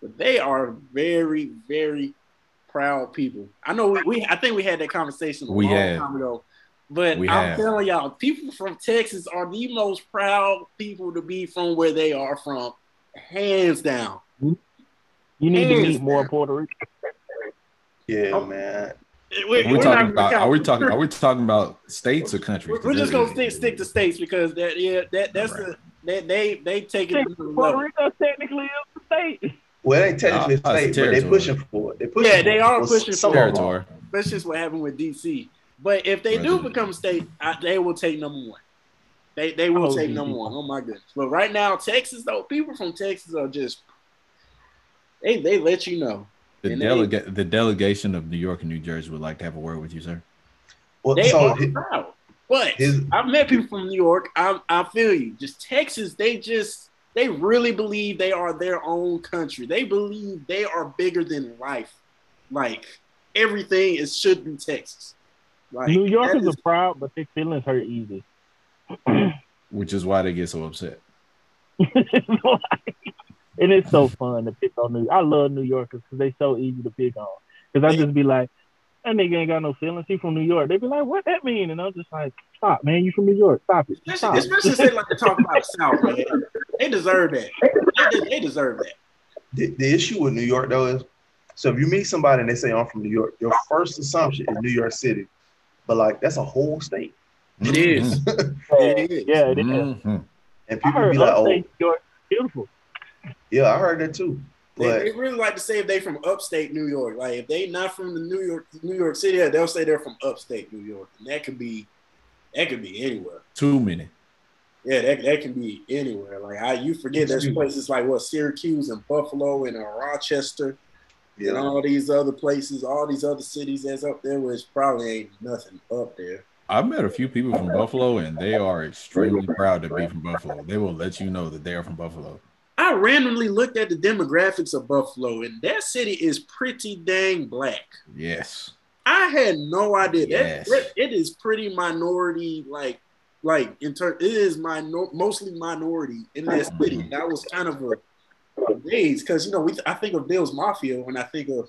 but they are very, very proud people. I know we, we I think we had that conversation a We long have. time ago. But We I'm have. telling y'all, people from Texas are the most proud people to be from where they are from, hands down. You need to Hands meet more Puerto Rican. Yeah, Oh. man. We, Are we we're talking not about? Are we talking? Are we talking about states or countries? We're, we're just gonna stick, stick to states because that yeah that that's the that they they take it Puerto. Rico technically is the state. Well, it ain't technically a state, but they territory. pushing for it. They're pushing Yeah, they for it. are Well, pushing some for of it. them are. territory. That's just what happened with DC. But if they do become a state, I, they will take number one. They they will Oh, take number one. Oh my goodness! But right now, Texas though, people from Texas are just they they let you know. The And they- delegate, the delegation of New York and New Jersey would like to have a word with you, sir. Well, They so are hi- proud. But his- I've met people from New York. I I feel you. Just Texas, they just they really believe they are their own country. They believe they are bigger than life. Like everything is should be Texas. Like New that Yorkers is- are proud, but their feelings hurt easy. Which is why they get so upset. and it's so fun to pick on New. I love New Yorkers because they're so easy to pick on. Because I just be like, that nigga ain't got no feelings. He from New York. They be like, what that mean? And I'm just like, stop, man. You from New York? Stop it. Stop. Especially, especially since they like to talk about the South, man. They deserve that. They, they deserve that. the, the issue with New York though is, so if you meet somebody and they say I'm from New York, your first assumption is New York City, but like that's a whole state, It is. It is. yeah, it is. Mhm. and people heard be like, oh, upstate New York beautiful. yeah, I heard that too, They, but they really like to say if they from upstate New York. Like if they not from the New York New York City, they'll say they're from upstate New York, and that could be that could be anywhere. Too many. Yeah, that, that can be anywhere. Like I, you forget there's places like what Syracuse and Buffalo and uh, Rochester. and all these other places, all these other cities that's up there, which probably ain't nothing up there. I've met a few people from Buffalo, and they are extremely proud to be from Buffalo. They will let you know that they are from Buffalo. I randomly looked at the demographics of Buffalo, and that city is pretty dang black. Yes. I had no idea. Yes. That- it is pretty minority, like, like in turn, it is minor, mostly minority in that city. That was kind of a days because you know we I think of Bill's Mafia when I think of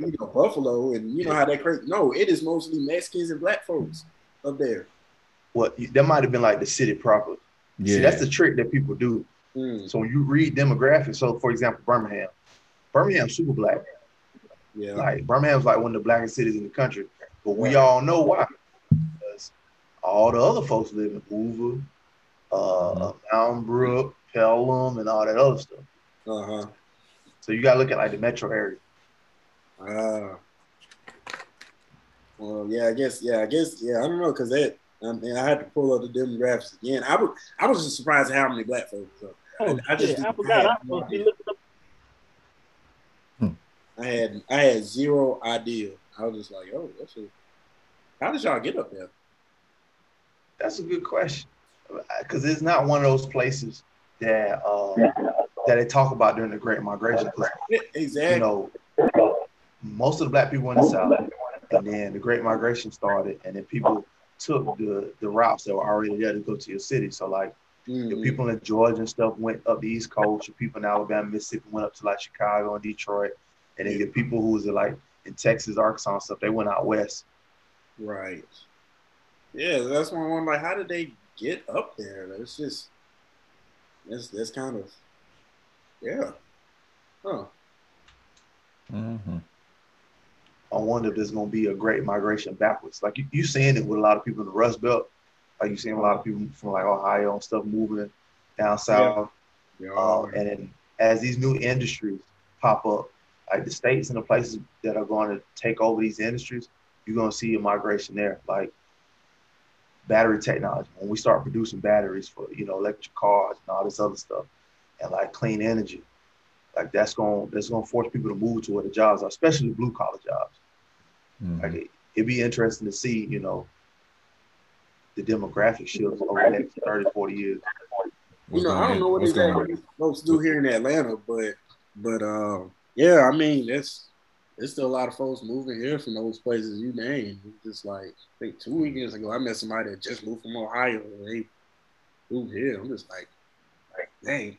you know Buffalo and you know how they create. No, it is mostly Mexicans and black folks up there. What that might have been like the city proper. See, Yeah. that's the trick that people do. Mm, So when you read demographics, so for example, Birmingham, Birmingham's super black. yeah, Like Birmingham's like one of the blackest cities in the country, but we all know why. Because all the other folks live in Hoover, uh, Mountain Brook, Pelham, and all that other stuff. uh huh. So you gotta look at like the metro area. Ah. Well, yeah, I guess, yeah, I guess, yeah, I don't know, cause that, I mean, I had to pull up the demographics again. I was, I was just surprised at how many black folks. So Oh, I just shit, I forgot. I I had no supposed to be idea. looking up. I had, I had zero idea. I was just like, oh, that's a, how did y'all get up there? That's a good question. Because it's not one of those places that uh, that they talk about during the Great Migration. Exactly. you know, most of the black people in the South, and then the Great Migration started, and then people took the the routes that were already there to go to your city. So like the Mhm. people in Georgia and stuff went up the East Coast. The people in Alabama, Mississippi went up to like Chicago and Detroit, and then the people who was like in Texas, Arkansas and stuff, they went out west. Right. Yeah, that's why I'm like, how did they get up there? It's just, that's that's kind of, yeah. Huh. Mhm. I wonder if there's gonna be a great migration backwards. Like you, you seeing it with a lot of people in the Rust Belt. Like you seeing a lot of people from like Ohio and stuff moving down south. Yeah. Uh, and then as these new industries pop up, like the states and the places that are going to take over these industries, you're gonna see a migration there. Like battery technology. When we start producing batteries for you know electric cars and all this other stuff, and like clean energy, like that's gonna that's gonna force people to move to where the jobs are, especially blue collar jobs. Mhm. Like it, it'd be interesting to see, you know, the demographic shifts over the next 30, 40 years. you know, I don't know what What's these going on? other folks do here in Atlanta, but but um, yeah, I mean, that's there's still a lot of folks moving here from those places you named. Just like I think two weekends ago, I met somebody that just moved from Ohio and they moved here. I'm just like, like dang.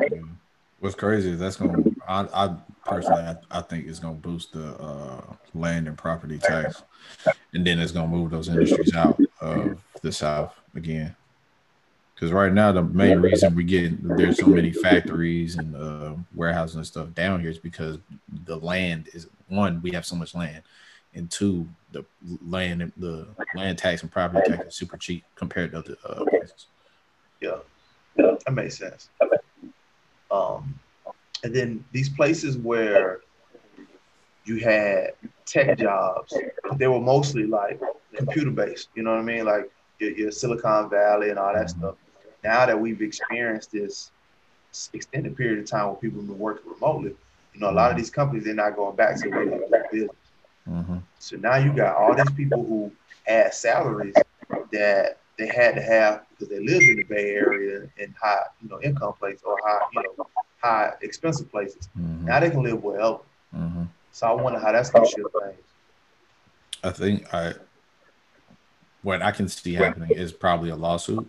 Yeah. What's crazy is that's gonna. I, I personally, I, I think it's gonna boost the uh, land and property tax, and then it's gonna move those industries out of the South again. Because right now, the main reason we get there's so many factories and uh, warehouses and stuff down here is because the land is one, we have so much land, and two, the land the land tax and property tax is super cheap compared to other uh, places. Yeah, that makes sense. Um, and then these places where you had tech jobs, they were mostly like computer based. You know what I mean? Like your, your Silicon Valley and all that stuff. Now that we've experienced this extended period of time where people have been working remotely, you know, a lot of these companies they're not going back to the way they do business. Mm-hmm. So now you got all these people who had salaries that they had to have because they lived in the Bay Area in high, you know, income places or high, you know, high expensive places. Mm-hmm. Now they can live wherever. Mm-hmm. So I wonder how that's gonna shift things. I think I what I can see happening is probably a lawsuit,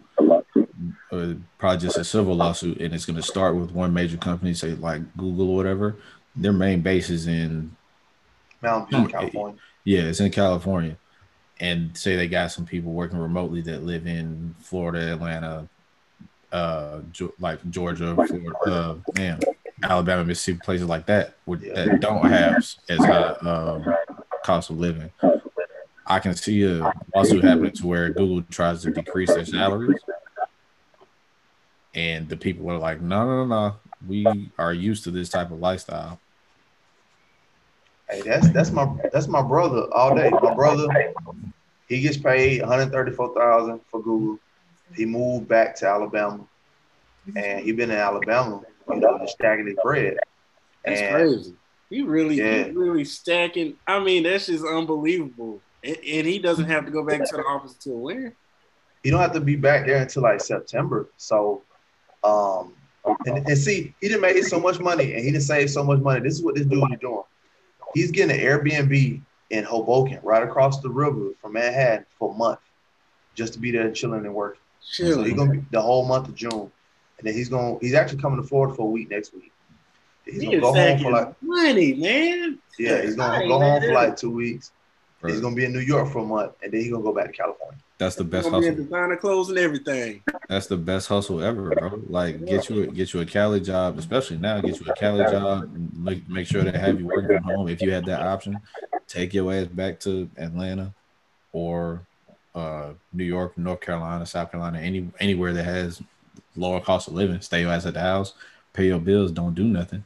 uh, probably just a civil lawsuit, and it's going to start with one major company, say like Google or whatever. Their main base is in Mountain View, Hmm, California. yeah, it's in California, and say they got some people working remotely that live in Florida, Atlanta, uh, like Georgia, Florida, uh, damn, Alabama, Mississippi, places like that, that don't have as high um, cost of living. I can see a lawsuit happening to where Google tries to decrease their salaries, and the people are like, "No, no, no, no, we are used to this type of lifestyle." Hey, that's that's my that's my brother all day. My brother, he gets paid one hundred thirty four thousand for Google. He moved back to Alabama, and he been in Alabama, you know, just stacking his bread. That's And crazy. He really, Yeah. he really stacking. I mean, that's just unbelievable. And, and he doesn't have to go back to the office until when? He don't have to be back there until like September. So, um, and, and see, he didn't make so much money, and he didn't save so much money. This is what this dude is doing. He's getting an Airbnb in Hoboken, right across the river from Manhattan, for a month, just to be there chilling and working. So he's gonna be the whole month of June, and then he's gonna he's actually coming to Florida for a week next week. He's He gonna go home for like money, man. yeah, he's gonna go home man. for like two weeks. Right. He's gonna be in New York for a month, and then he's gonna go back to California. That's the best gonna be hustle. designer clothes and everything. That's the best hustle ever, bro. Like get you a, get you a Cali job, especially now. Get you a Cali job. and Make make sure they have you working from home. If you had that option, take your ass back to Atlanta or uh, New York, North Carolina, South Carolina, any anywhere that has lower cost of living. Stay your ass at the house, pay your bills, don't do nothing.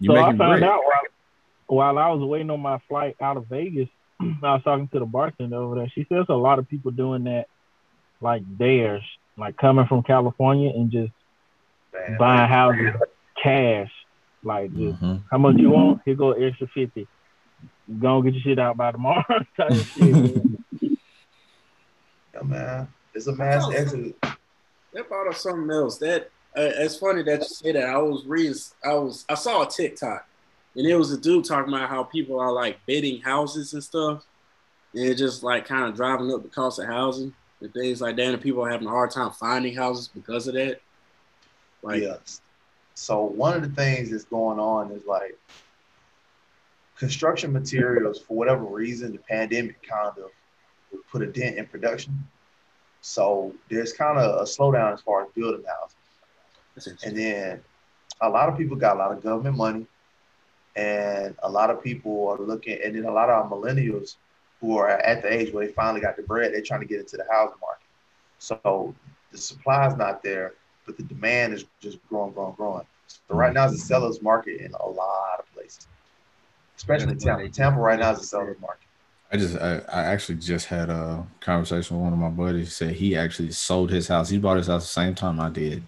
You so I making found bread. out while, while I was waiting on my flight out of Vegas, I was talking to the bartender over there. She says a lot of people doing that, like theirs, like coming from California and just Man, buying houses cash. Like, just, Mhm. how much you want? Here go extra fifty. Go get your shit out by tomorrow. type shit, man. yeah, man, it's a mass exit. exodus. That brought up something else. That uh, it's funny that you say that. I was reading. I was. I saw a TikTok, and it was a dude talking about how people are like bidding houses and stuff, and it just like kind of driving up the cost of housing and things like that. And people are having a hard time finding houses because of that. Like, yeah. So one of the things that's going on is like construction materials, for whatever reason, the pandemic kind of put a dent in production. So there's kind of a slowdown as far as building houses. And then a lot of people got a lot of government money, and a lot of people are looking, and then a lot of our millennials who are at the age where they finally got the bread, they're trying to get into the housing market. So the supply is not there, but the demand is just growing, growing, growing. So right now it's a seller's market in a lot of places, especially in Tampa. Tampa right now is a seller's market. I just I, I actually just had a conversation with one of my buddies. He said he actually sold his house. He bought his house the same time I did.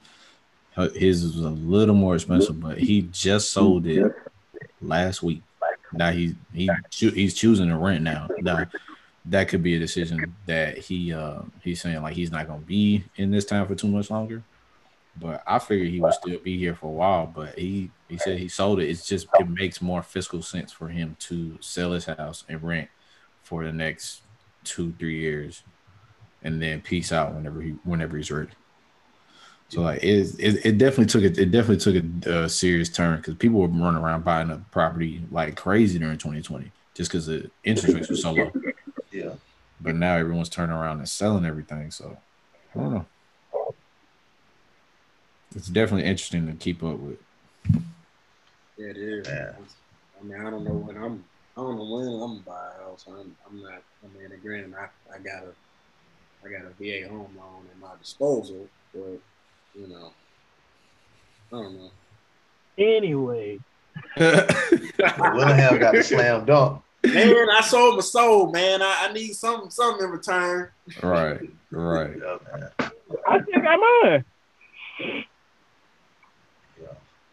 His was a little more expensive, but he just sold it last week. Now he he he's choosing to rent now. Now that could be a decision that he uh he's saying like he's not gonna be in this town for too much longer. But I figured he would still be here for a while. But he he said he sold it. It's just it makes more fiscal sense for him to sell his house and rent for the next two three years, and then peace out whenever he whenever he's ready. So like it, it, it definitely took it. It definitely took a, uh serious turn because people were running around buying up property like crazy during 2020 just because the interest rates were so low. Yeah. But now everyone's turning around and selling everything. So I don't know. It's definitely interesting to keep up with. Yeah, it is. Yeah. I mean, I don't know when I'm. I don't know when I'm gonna buy a house. I'm. I'm not. I mean, granted, I. I got a. I got a VA home loan at my disposal, but you know, I don't know. Anyway, Willingham got a slam dunk. Man, I sold my soul, man. I, I need something, something in return. right, right. Yeah, man. I still got mine.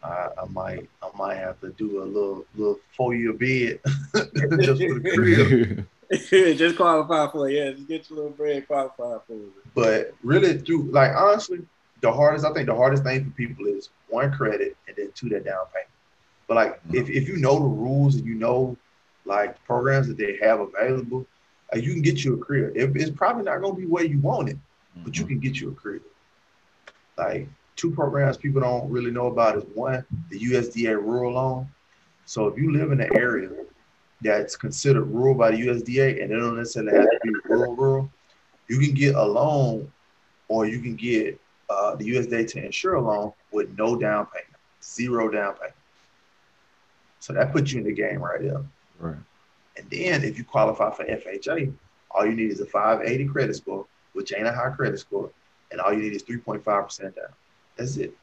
I, I might I might have to do a little little four year bid just for the crib. just qualify for it. Yeah, just get your little bread, qualify for it. But really, through like honestly, the hardest I think the hardest thing for people is one credit and then two that down payment. But like if, if you know the rules and you know like programs that they have available, uh, you can get you a crib. It, it's probably not gonna be where you want it, but you can get you a crib. Like two programs people don't really know about is one, the USDA rural loan. So if you live in an area that's considered rural by the USDA and it don't necessarily have to be rural, rural, you can get a loan or you can get uh, the USDA to insure a loan with no down payment, zero down payment. So that puts you in the game right there. Right. And then if you qualify for FHA, all you need is a 580 credit score, which ain't a high credit score, and all you need is 3.5% down. That's it.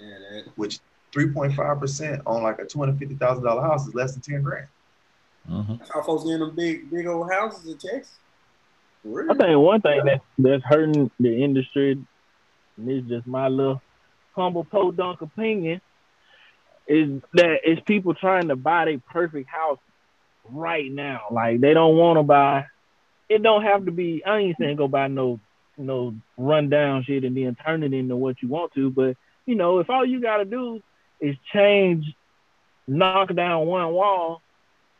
Yeah, that, Which 3.5% on like a $250,000 house is less than 10 grand. Mhm. that's how folks get in them big, big old houses in Texas. For I think one thing that that's hurting the industry, and is just my little humble podunk opinion, is that it's people trying to buy their perfect house right now. Like they don't want to buy. It don't have to be. I ain't saying go buy no no rundown shit and then turn it into what you want to. But you know, if all you gotta do is change, knock down one wall,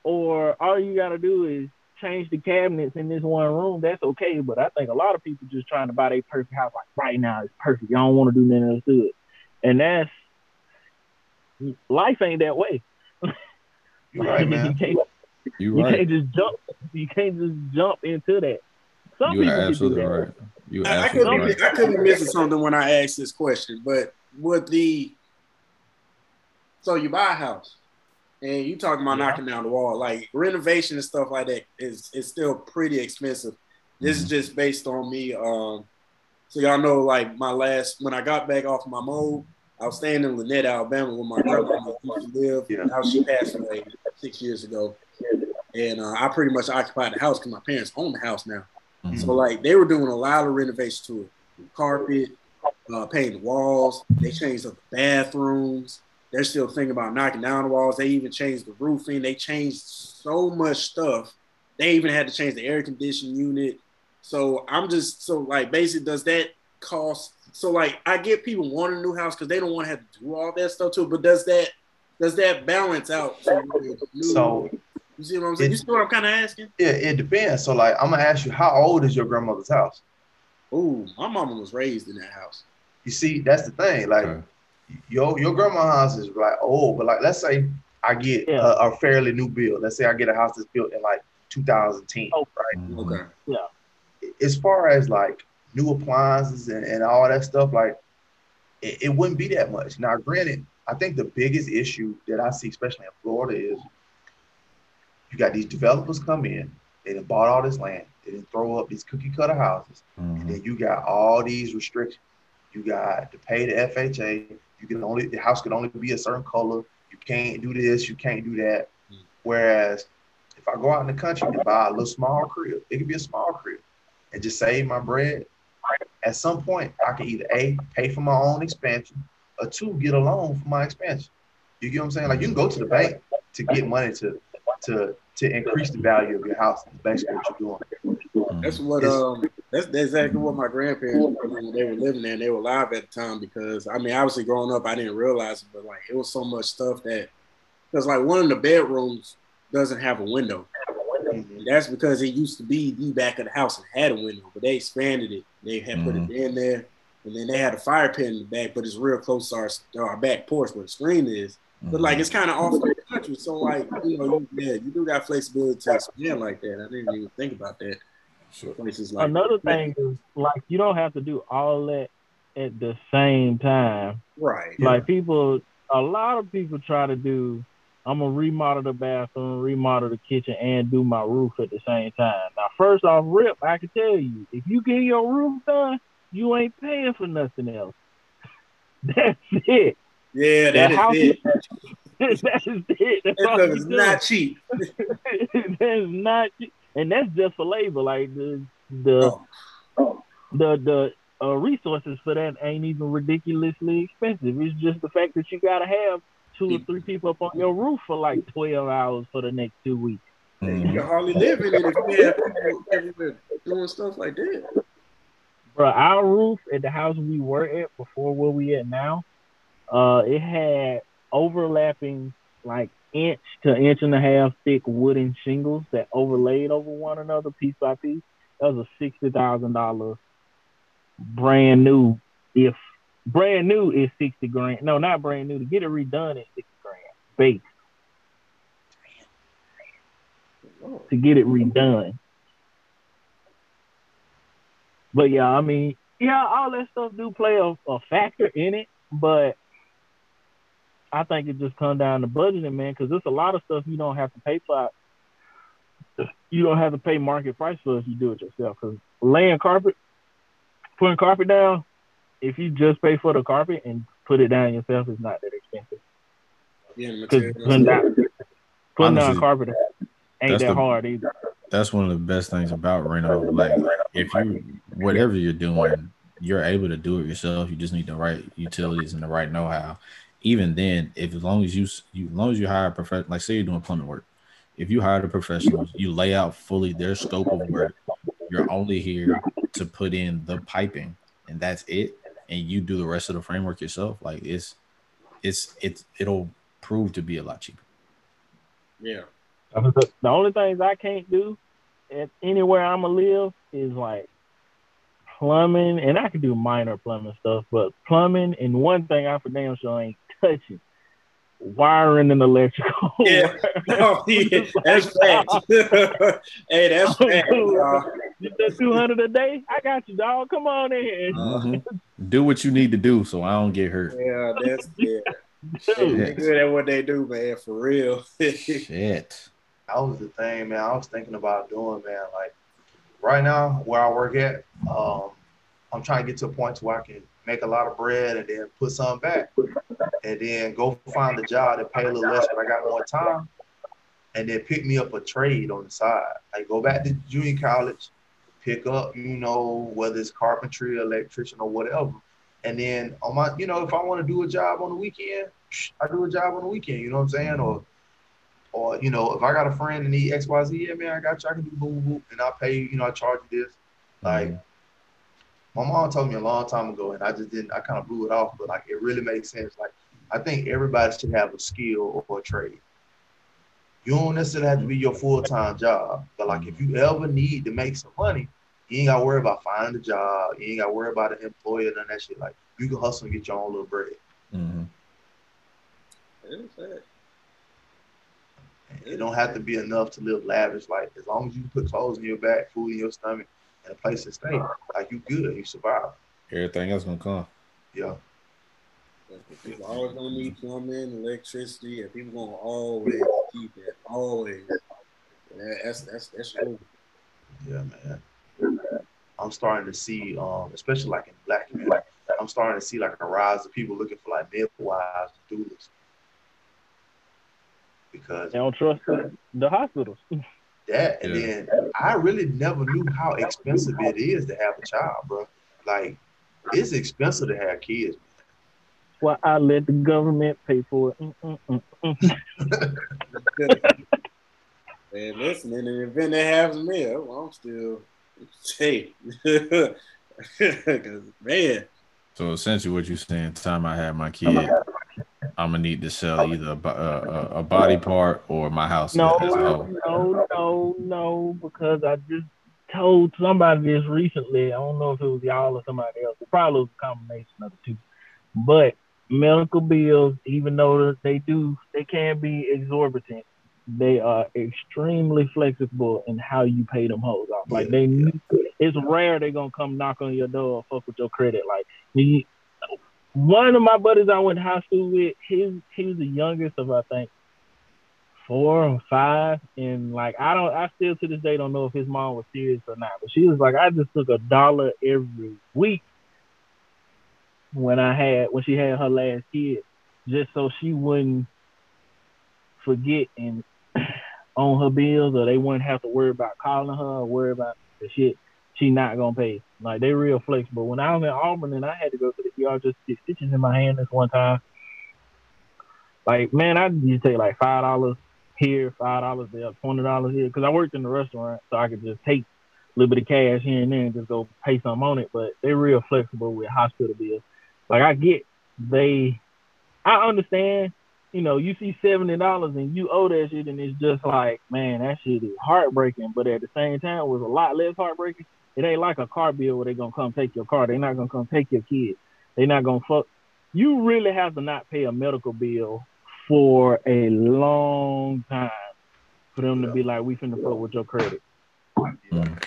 or all you gotta do is change the cabinets in this one room, that's okay. But I think a lot of people just trying to buy their perfect house like right now it's perfect. Y'all don't want to do nothing else to it. And that's life ain't that way. You're right, you can't You you right. can't just jump you can't just jump into that. Some You people are can do absolutely that. right. You I, I absolutely couldn't. right. I couldn't be missing something when I asked this question. But with the so you buy a house and you talking about Yeah. knocking down the wall, like renovation and stuff like that is is still pretty expensive. This is just based on me. Um, so y'all know, like my last when I got back off my mold, I was staying in Lynette, Alabama, where my grandma used to live. Yeah. How she passed away six years ago, and uh, I pretty much occupied the house because my parents own the house now. Mhm. So like they were doing a lot of renovation to it, carpet, uh, painting the walls. They changed up the bathrooms. They're still thinking about knocking down the walls. They even changed the roofing. They changed so much stuff. They even had to change the air conditioning unit. So I'm just so like basically, does that cost? So like I get people wanting a new house because they don't want to have to do all that stuff too. But does that does that balance out? to new- So you see what I'm saying? You it- see what I'm kind of asking? yeah, it depends. So like I'm gonna ask you, how old is your grandmother's house? Ooh, my mama was raised in that house. You see, that's the thing. Like Okay. Your your grandma's house is like old, but like let's say I get Yeah. a, a fairly new build. Let's say I get a house that's built in like 2010, Oh. right? Mhm. Okay. As far as like new appliances and, and all that stuff, like it, it wouldn't be that much. Now, granted, I think the biggest issue that I see, especially in Florida, is you got these developers come in, they done bought all this land, they didn't throw up these cookie cutter houses, and Mhm. then you got all these restrictions. You got to pay the FHA. You can only the house can only be a certain color. You can't do this. You can't do that. Mm. Whereas if I go out in the country and buy a little small crib, it could be a small crib, and just save my bread. At some point, I can either a pay for my own expansion, or two get a loan for my expansion. You get what I'm saying? Like you can go to the bank to get money to to to increase the value of your house. That's basically what you're doing. That's um, what um that's, that's exactly what my grandparents when they were living there and they were alive at the time because I mean obviously growing up I didn't realize it but like it was so much stuff that because like one of the bedrooms doesn't have a window. And that's because it used to be the back of the house and had a window, but they expanded it. They had put it mm-hmm. in there, and then they had a fire pit in the back, but it's real close to our, to our back porch where the screen is. But like mm-hmm. it's kind of off the country, so like you know, you, yeah, you do got flexibility to expand like that. I didn't even think about that. Sure. Places like Another thing is like you don't have to do all that at the same time. right? Like people, a lot of people try to do. I'm gonna remodel the bathroom, remodel the kitchen, and do my roof at the same time. Now, first off, rip, I can tell you, if you get your roof done, you ain't paying for nothing else. That's it. Yeah, The that is house it. That's just it. That's That all you is do. not cheap. that's not, and that's just for labor. Like the the Oh. the the uh, resources for that ain't even ridiculously expensive. It's just the fact that you gotta have two or three people up on your roof for like twelve hours for the next two weeks. You Mhm. can hardly live in it if you have people everywhere doing stuff like that. Bro, our roof at the house we were at before where we at now, uh, it had overlapping like inch to inch and a half thick wooden shingles that overlaid over one another piece by piece. That was a sixty thousand dollar brand new. If brand new is sixty grand, no, not brand new. To get it redone is sixty grand base to get it redone. But yeah, I mean, yeah, all that stuff do play a, a factor in it, but I think it just comes down to budgeting, man, because there's a lot of stuff you don't have to pay for. Uh, you don't have to pay market price for if you do it yourself. Because laying carpet, putting carpet down, if you just pay for the carpet and put it down yourself, it's not that expensive. Yeah, Because putting down, putting down carpet ain't that the- hard either. That's one of the best things about reno. Like if you whatever you're doing, you're able to do it yourself. You just need the right utilities and the right know-how. Even then, if as long as you, you as long as you hire a professional, like say you're doing plumbing work, if you hire the professionals, you lay out fully their scope of work. You're only here to put in the piping, and that's it. And you do the rest of the framework yourself. Like it's, it's, it's, it'll prove to be a lot cheaper. Yeah. The only things I can't do at anywhere I'ma live is like plumbing, and I can do minor plumbing stuff, but plumbing and one thing I for damn sure ain't touching wiring and electrical. Yeah. Oh, yeah. That's facts. hey, that's facts, y'all. You said two hundred a day? I got you, dog. Come on in. Mhm. Do what you need to do so I don't get hurt. Yeah, that's yeah. They good at what they do, man. For real. Shit. That was the thing, man. I was thinking about doing, man. Like right now, where I work at, um, I'm trying to get to a point to where I can make a lot of bread and then put some back, and then go find a job that pay a little less, but I got more time, and then pick me up a trade on the side. Like go back to junior college, pick up, you know, whether it's carpentry, electrician, or whatever. And then on my, you know, if I want to do a job on the weekend, I do a job on the weekend. You know what I'm saying? Or or you know, if I got a friend that need X, Y, Z, yeah, man, I got you. I can do boom, boom, and I pay. You know, I charge you this. Like my mom told me a long time ago, and I just didn't. I kind of blew it off, but like it really makes sense. Like I think everybody should have a skill or a trade. You don't necessarily have to be your full time job, but like if you ever need to make some money, you ain't got to worry about finding a job. You ain't got to worry about an employer and that shit. Like you can hustle and get your own little bread. Mhm. It don't have to be enough to live lavish. Like as long as you put clothes in your back, food in your stomach, and a place to stay, like you good, you survive. Everything else gonna come. Yeah. People always gonna need plumbing, electricity, and people gonna always keep it. Always. Yeah, that's that's that's true. Yeah, man. I'm starting to see, um, especially like in the black community, I'm starting to see like a rise of people looking for like midwives and doulas. Because They don't trust the, the hospitals. that, and then I really never knew how expensive it is to have a child, bro. Like, it's expensive to have kids. Well, I let the government pay for it. Mm, mm, mm, mm. Man, listen, in the event that happens to me, well, I'm still hey. Cause man, So essentially, what you're saying, time I have my kid, I'm gonna need to sell either a, uh, a, a body part or my house No, no, no, no, because I just told somebody this recently. I don't know if it was y'all or somebody else. It probably was a combination of the two. But medical bills, even though they do, they can be exorbitant. They are extremely flexible in how you pay them hoes off. Like they, it's rare they're gonna come knock on your door or fuck with your credit. Like he, one of my buddies I went to high school with, his he was the youngest of I think four or five, and like I don't, I still to this day don't know if his mom was serious or not. But she was like, I just took a dollar every week when I had when she had her last kid, just so she wouldn't forget and on her bills, or they wouldn't have to worry about calling her or worry about the shit she not gonna pay. Like they real flexible. When I was in Auburn and I had to go to the ER just to get stitches in my hand this one time. Like man, I used to take like five dollars here, five dollars there, twenty dollars here, because I worked in the restaurant, so I could just take a little bit of cash here and there and just go pay something on it. But they're real flexible with hospital bills. Like I get they, I understand. You know, you see seventy dollars and you owe that shit, and it's just like, man, that shit is heartbreaking. But at the same time, it was a lot less heartbreaking. It ain't like a car bill where they gonna come take your car. They're not gonna come take your kid. They're not gonna fuck. You really have to not pay a medical bill for a long time for them to be like, we finna fuck with your credit. that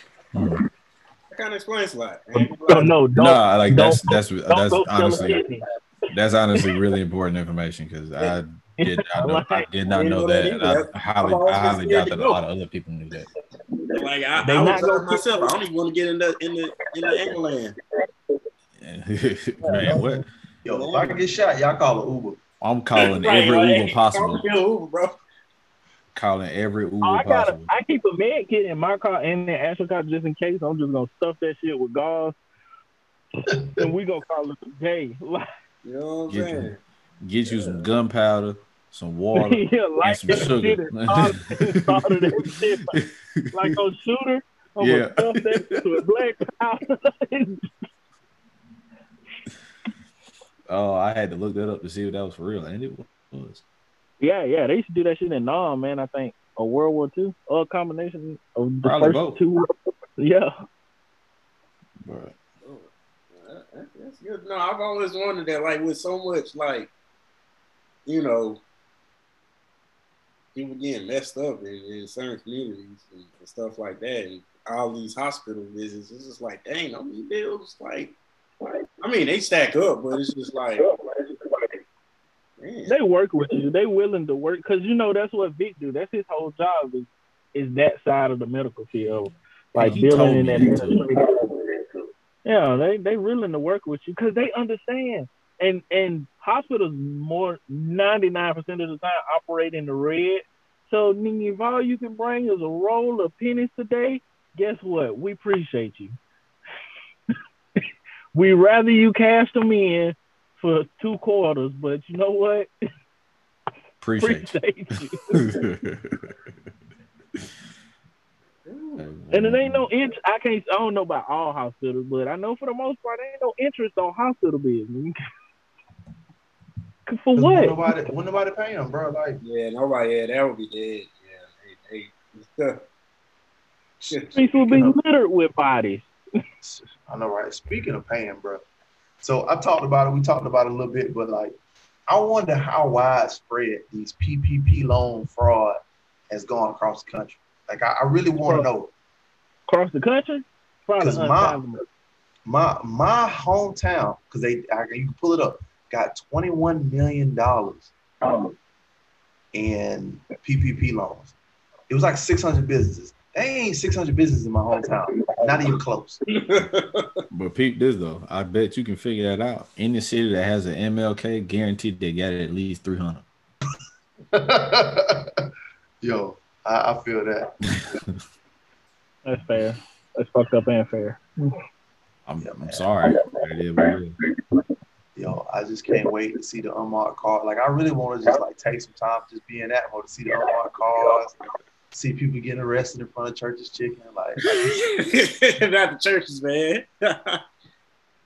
kind of explains a lot. So no, don't, Nah, like that's don't- that's don't that's go sell a honestly that's honestly really important information because I did not know I did not know know that, that. I highly I've always I been highly doubt that a lot of other people knew that. Like I, They I not was gonna myself, I don't even want to get in the in the in the angle land. Man, what? Yo, if I can get shot, y'all call it Uber. I'm calling Right, every right. Uber possible. Don't Uber, bro. Calling every Uber Oh, I got possible. I keep a med kit in my car and the Astro car just in case. I'm just gonna stuff that shit with gauze, and we gonna call it a day. Like, You know what I'm Get saying? your, Get you some gunpowder, some water, yeah, and like some that sugar. shit and solder, solder that shit like, like on shooter. I'm Yeah. gonna stuff that shit with black powder. oh, I had to look that up to see if that was for real, and it was. yeah, yeah, they used to do that shit in Nam, man. I think a World War Two or a combination of the Probably first both. two. Yeah, But oh, That- That's good. No, I've always wondered that, like, with so much, like, you know, people getting messed up in, in certain communities and, and stuff like that, and all these hospital visits, it's just like, dang, I mean, bills, like, I mean, they stack up, but it's just like, man. they work with you. They willing to work because you know that's what Vick do. That's his whole job is is that side of the medical field, like billing and that. Yeah, they they willing to work with you because they understand. And and hospitals more ninety nine percent of the time operate in the red. So if all you can bring is a roll of pennies today, guess what? We appreciate you. we rather you cash them in for two quarters, but you know what? appreciate Appreciate you. you. And it ain't no interest. I can't. I don't know about all hospitals, but I know for the most part, there ain't no interest on hospital business. For 'Cause When what? nobody, when nobody paying them, bro. Like, yeah, nobody, yeah, that would be dead. Yeah, they, they, Streets will be littered with bodies. I know, right? Speaking of paying, bro. So I talked about it. We talked about it a little bit, but like, I wonder how widespread these PPP loan fraud has gone across the country. Like, I, I really want to know. Across the country, probably 'Cause my- unfathomable. My my hometown, because they, I, you can pull it up, got twenty one million dollars in PPP loans. It was like six hundred businesses. They ain't six hundred businesses in my hometown. Not even close. But peep this though, I bet you can figure that out. Any city that has an MLK, guaranteed they got at least three hundred. Yo, I, I feel that. That's fair. That's fucked up and fair. I'm, I'm sorry. It is what. Yo, I just can't wait to see the unmarked car. Like, I really want to just like take some time, just be in that mode to see the unmarked cars, see people getting arrested in front of churches, chicken. Like, not the churches, man.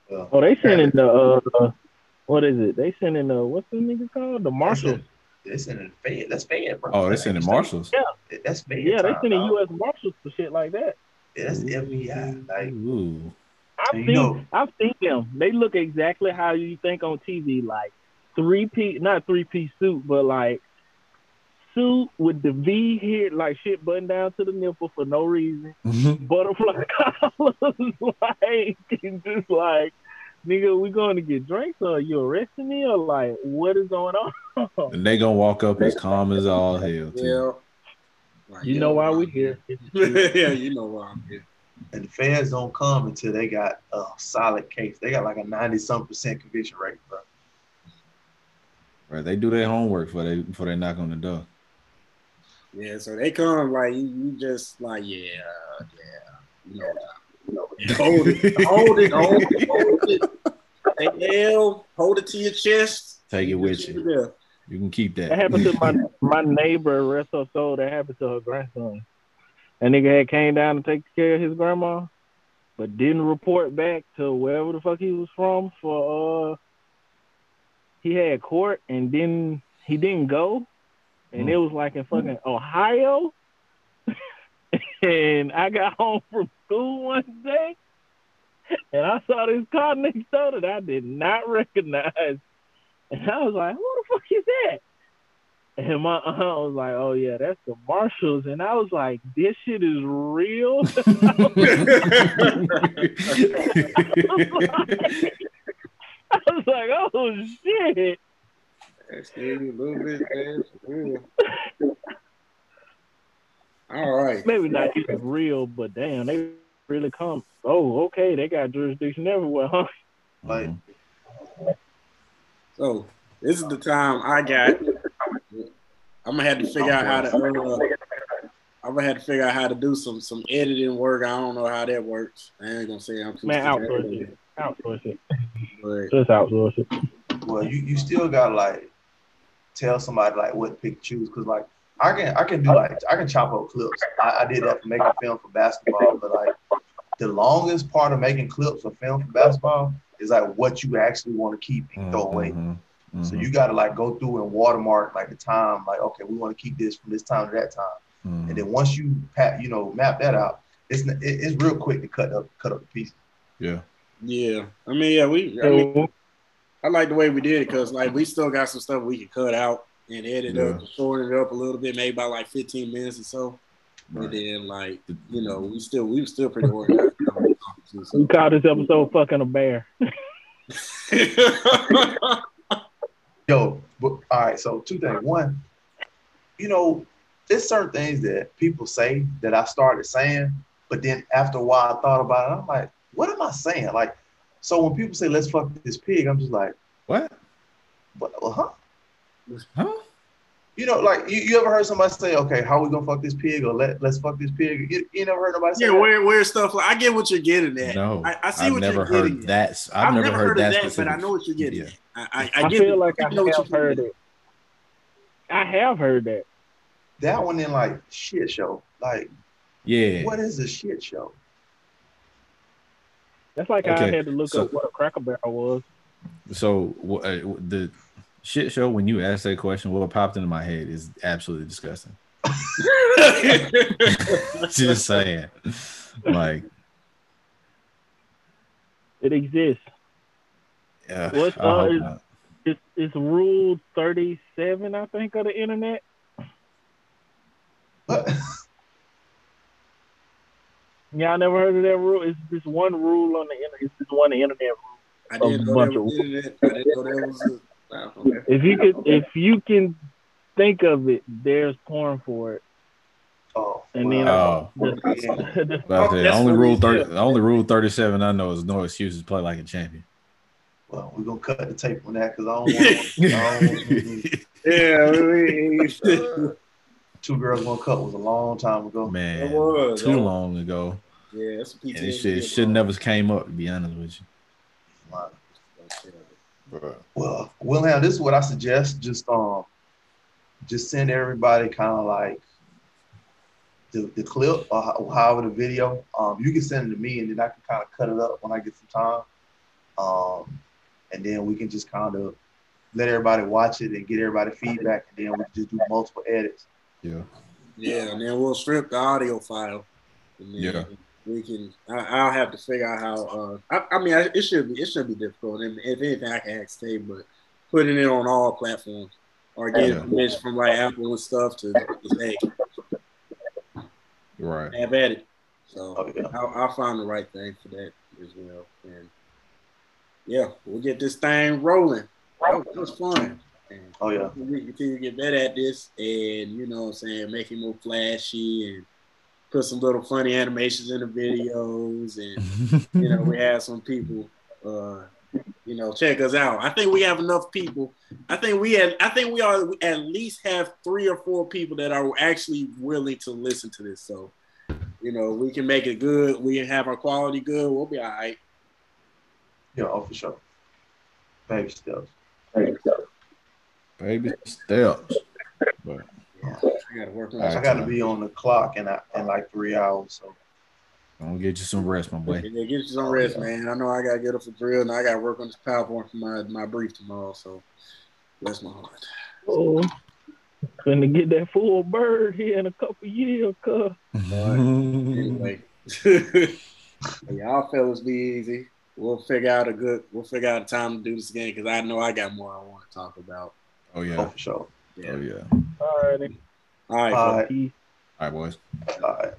Oh, they sending the uh, what is it? They sending the what's the nigga called? The marshals. They sending Fed. That's Fed, bro. Oh, they sending marshals. Yeah, That's Fed. yeah, they time, sending. U.S. marshals for shit like that. Yeah, that's the FBI. Like, Ooh. I've seen, know- I've seen them. They look exactly how you think on TV, like three piece, not three piece suit, but like suit with the V here, like shit buttoned down to the nipple for no reason, mm-hmm. butterfly collars, like and just like, nigga, we going to get drinks or you arresting me or like what is going on? And they gonna walk up as calm as all hell. Too. Yeah. You know why we here? yeah, you know why I'm here. And the feds don't come until they got a solid case. They got like a ninety some percent conviction rate, bro. Right, they do their homework before they before they knock on the door. Yeah, so they come like you, you just like yeah, yeah, you know, you know, hold it, hold it, hold it, hold it. Take the L, hold it to your chest. Take it with you. it. You can keep that. That happened to my my neighbor, rest her soul. That happened to her grandson. That nigga had came down to take care of his grandma, but didn't report back to wherever the fuck he was from for uh he had court and then he didn't go. And it was like in fucking Ohio. and I got home from school one day and I saw this car next door that I did not recognize. And I was like, who the fuck is that? And my aunt was like, oh, yeah, that's the marshals. And I was like, this shit is real. I was like, oh, shit. That scared a little bit, man. for real. All right. Maybe not even real, but damn, they really come. Oh, okay, they got jurisdiction everywhere, huh? Like, So this is the time I got. I'm gonna have to figure out how to. Uh, I'm gonna have to figure out how to do some some editing work. I don't know how that works. I ain't gonna say I'm too Man, skilled at outsource it, it. Outsource it. but Just outsource it. well, you you still gotta like tell somebody like what to pick choose because like I can I can do like I can chop up clips. I, I did that for making film for basketball, but like the longest part of making clips for film for basketball is like what you actually want to keep and throw away. Mhm, So you got to like go through and watermark like the time, like okay, we want to keep this from this time to that time, mhm. and then once you pat, you know, map that out, it's it's real quick to cut up cut up the pieces. yeah. Yeah, I mean, yeah, we. I mean, I like the way we did it because like we still got some stuff we could cut out and edit up, Yeah. shorten it up a little bit, maybe by like 15 minutes or so. Right. And then like you know, we still we were still pretty organized. We called this episode "fucking a bear." Yo, but all right. So two things. One, you know, there's certain things that people say that I started saying, but then after a while I thought about it. I'm like, what am I saying? Like, so when people say let's fuck this pig, I'm just like, What? what? Well, huh? Huh? You know, like you, you ever heard somebody say, okay, how we gonna fuck this pig or let let's fuck this pig? You, you never heard nobody say yeah, that? weird, weird stuff. Like I get what you're getting at. No, I, I see have what never you're heard getting at. that. I've, never, heard, that, that, but. I know what you're getting Yeah. at. I, I, I, I get feel it. like I I know have heard getting it. I have heard that. that one in like shit show. Like, Yeah. what is a shit show? That's like I had to look so- up what a Cracker Barrel was. So wh- uh, the shit show when you asked that question, what popped into my head is absolutely disgusting. Just saying, like, It exists. Yeah, What's, uh, hope is- It's it's Rule thirty seven, I think, of the internet. What? Y'all never heard of that rule? It's this one rule on the internet. It's this one internet rule. I didn't A know bunch that of- was internet. I didn't know that was. A, wow, okay. If you could, if you can think of it, there's porn for it. Oh, And then Oh, the, the, about that. that's only rule thirty. The only rule thirty-seven I know is no excuses. Play like a champion. Well, we're gonna cut the tape on that because I don't want. I don't Yeah, we, Two girls one cup was a long time ago. Man, It was, too that was- long ago, yeah, that's a and it should should never came up. To be honest with you. Well, Wilhelm, this is what I suggest. Just um, just send everybody kind of like the, the clip or however the video. Um, you can send it to me, and then I can kind of cut it up when I get some time. Um, and then we can just kind of let everybody watch it and get everybody feedback, and then we can just do multiple edits. Yeah. Yeah, and then we'll strip the audio file. And then Yeah. We can. I, I'll have to figure out how. Uh, I, I mean, I, it should be. It should be difficult. And if anything, I can ask Tay, but putting it on all platforms or getting Yeah. permission from like Apple and stuff to just, hey, Right. have at it. So Oh, yeah. I'll, I'll find the right thing for that as well. And yeah, we'll get this thing rolling. That was, fun. And Oh yeah. we continue to get better at this and you know what I'm saying, make it more flashy and put some little funny animations in the videos and you know, we have some people uh you know, check us out. I think we have enough people. I think we had I think we are at least have three or four people that are actually willing to listen to this. So, you know, we can make it good. We can have our quality good. We'll be all right. Yeah, oh, for sure. Baby steps. Baby steps. But I gotta work on All I got to be on the clock in, uh, in like three hours. So I'm gonna get you some rest, my boy. Yeah, get you some rest, man. I know I gotta get up for drill, and I gotta work on this PowerPoint for my my brief tomorrow. So bless my heart. oh, gonna get that full bird here in a couple years, cuz. Anyway, y'all fellas be easy. We'll figure out a good. We'll figure out a time to do this again because I know I got more I want to talk about. Oh oh, oh, yeah. for sure. Oh yeah. Alrighty. All right, All fellas. right. Peace. All right, boys. All right.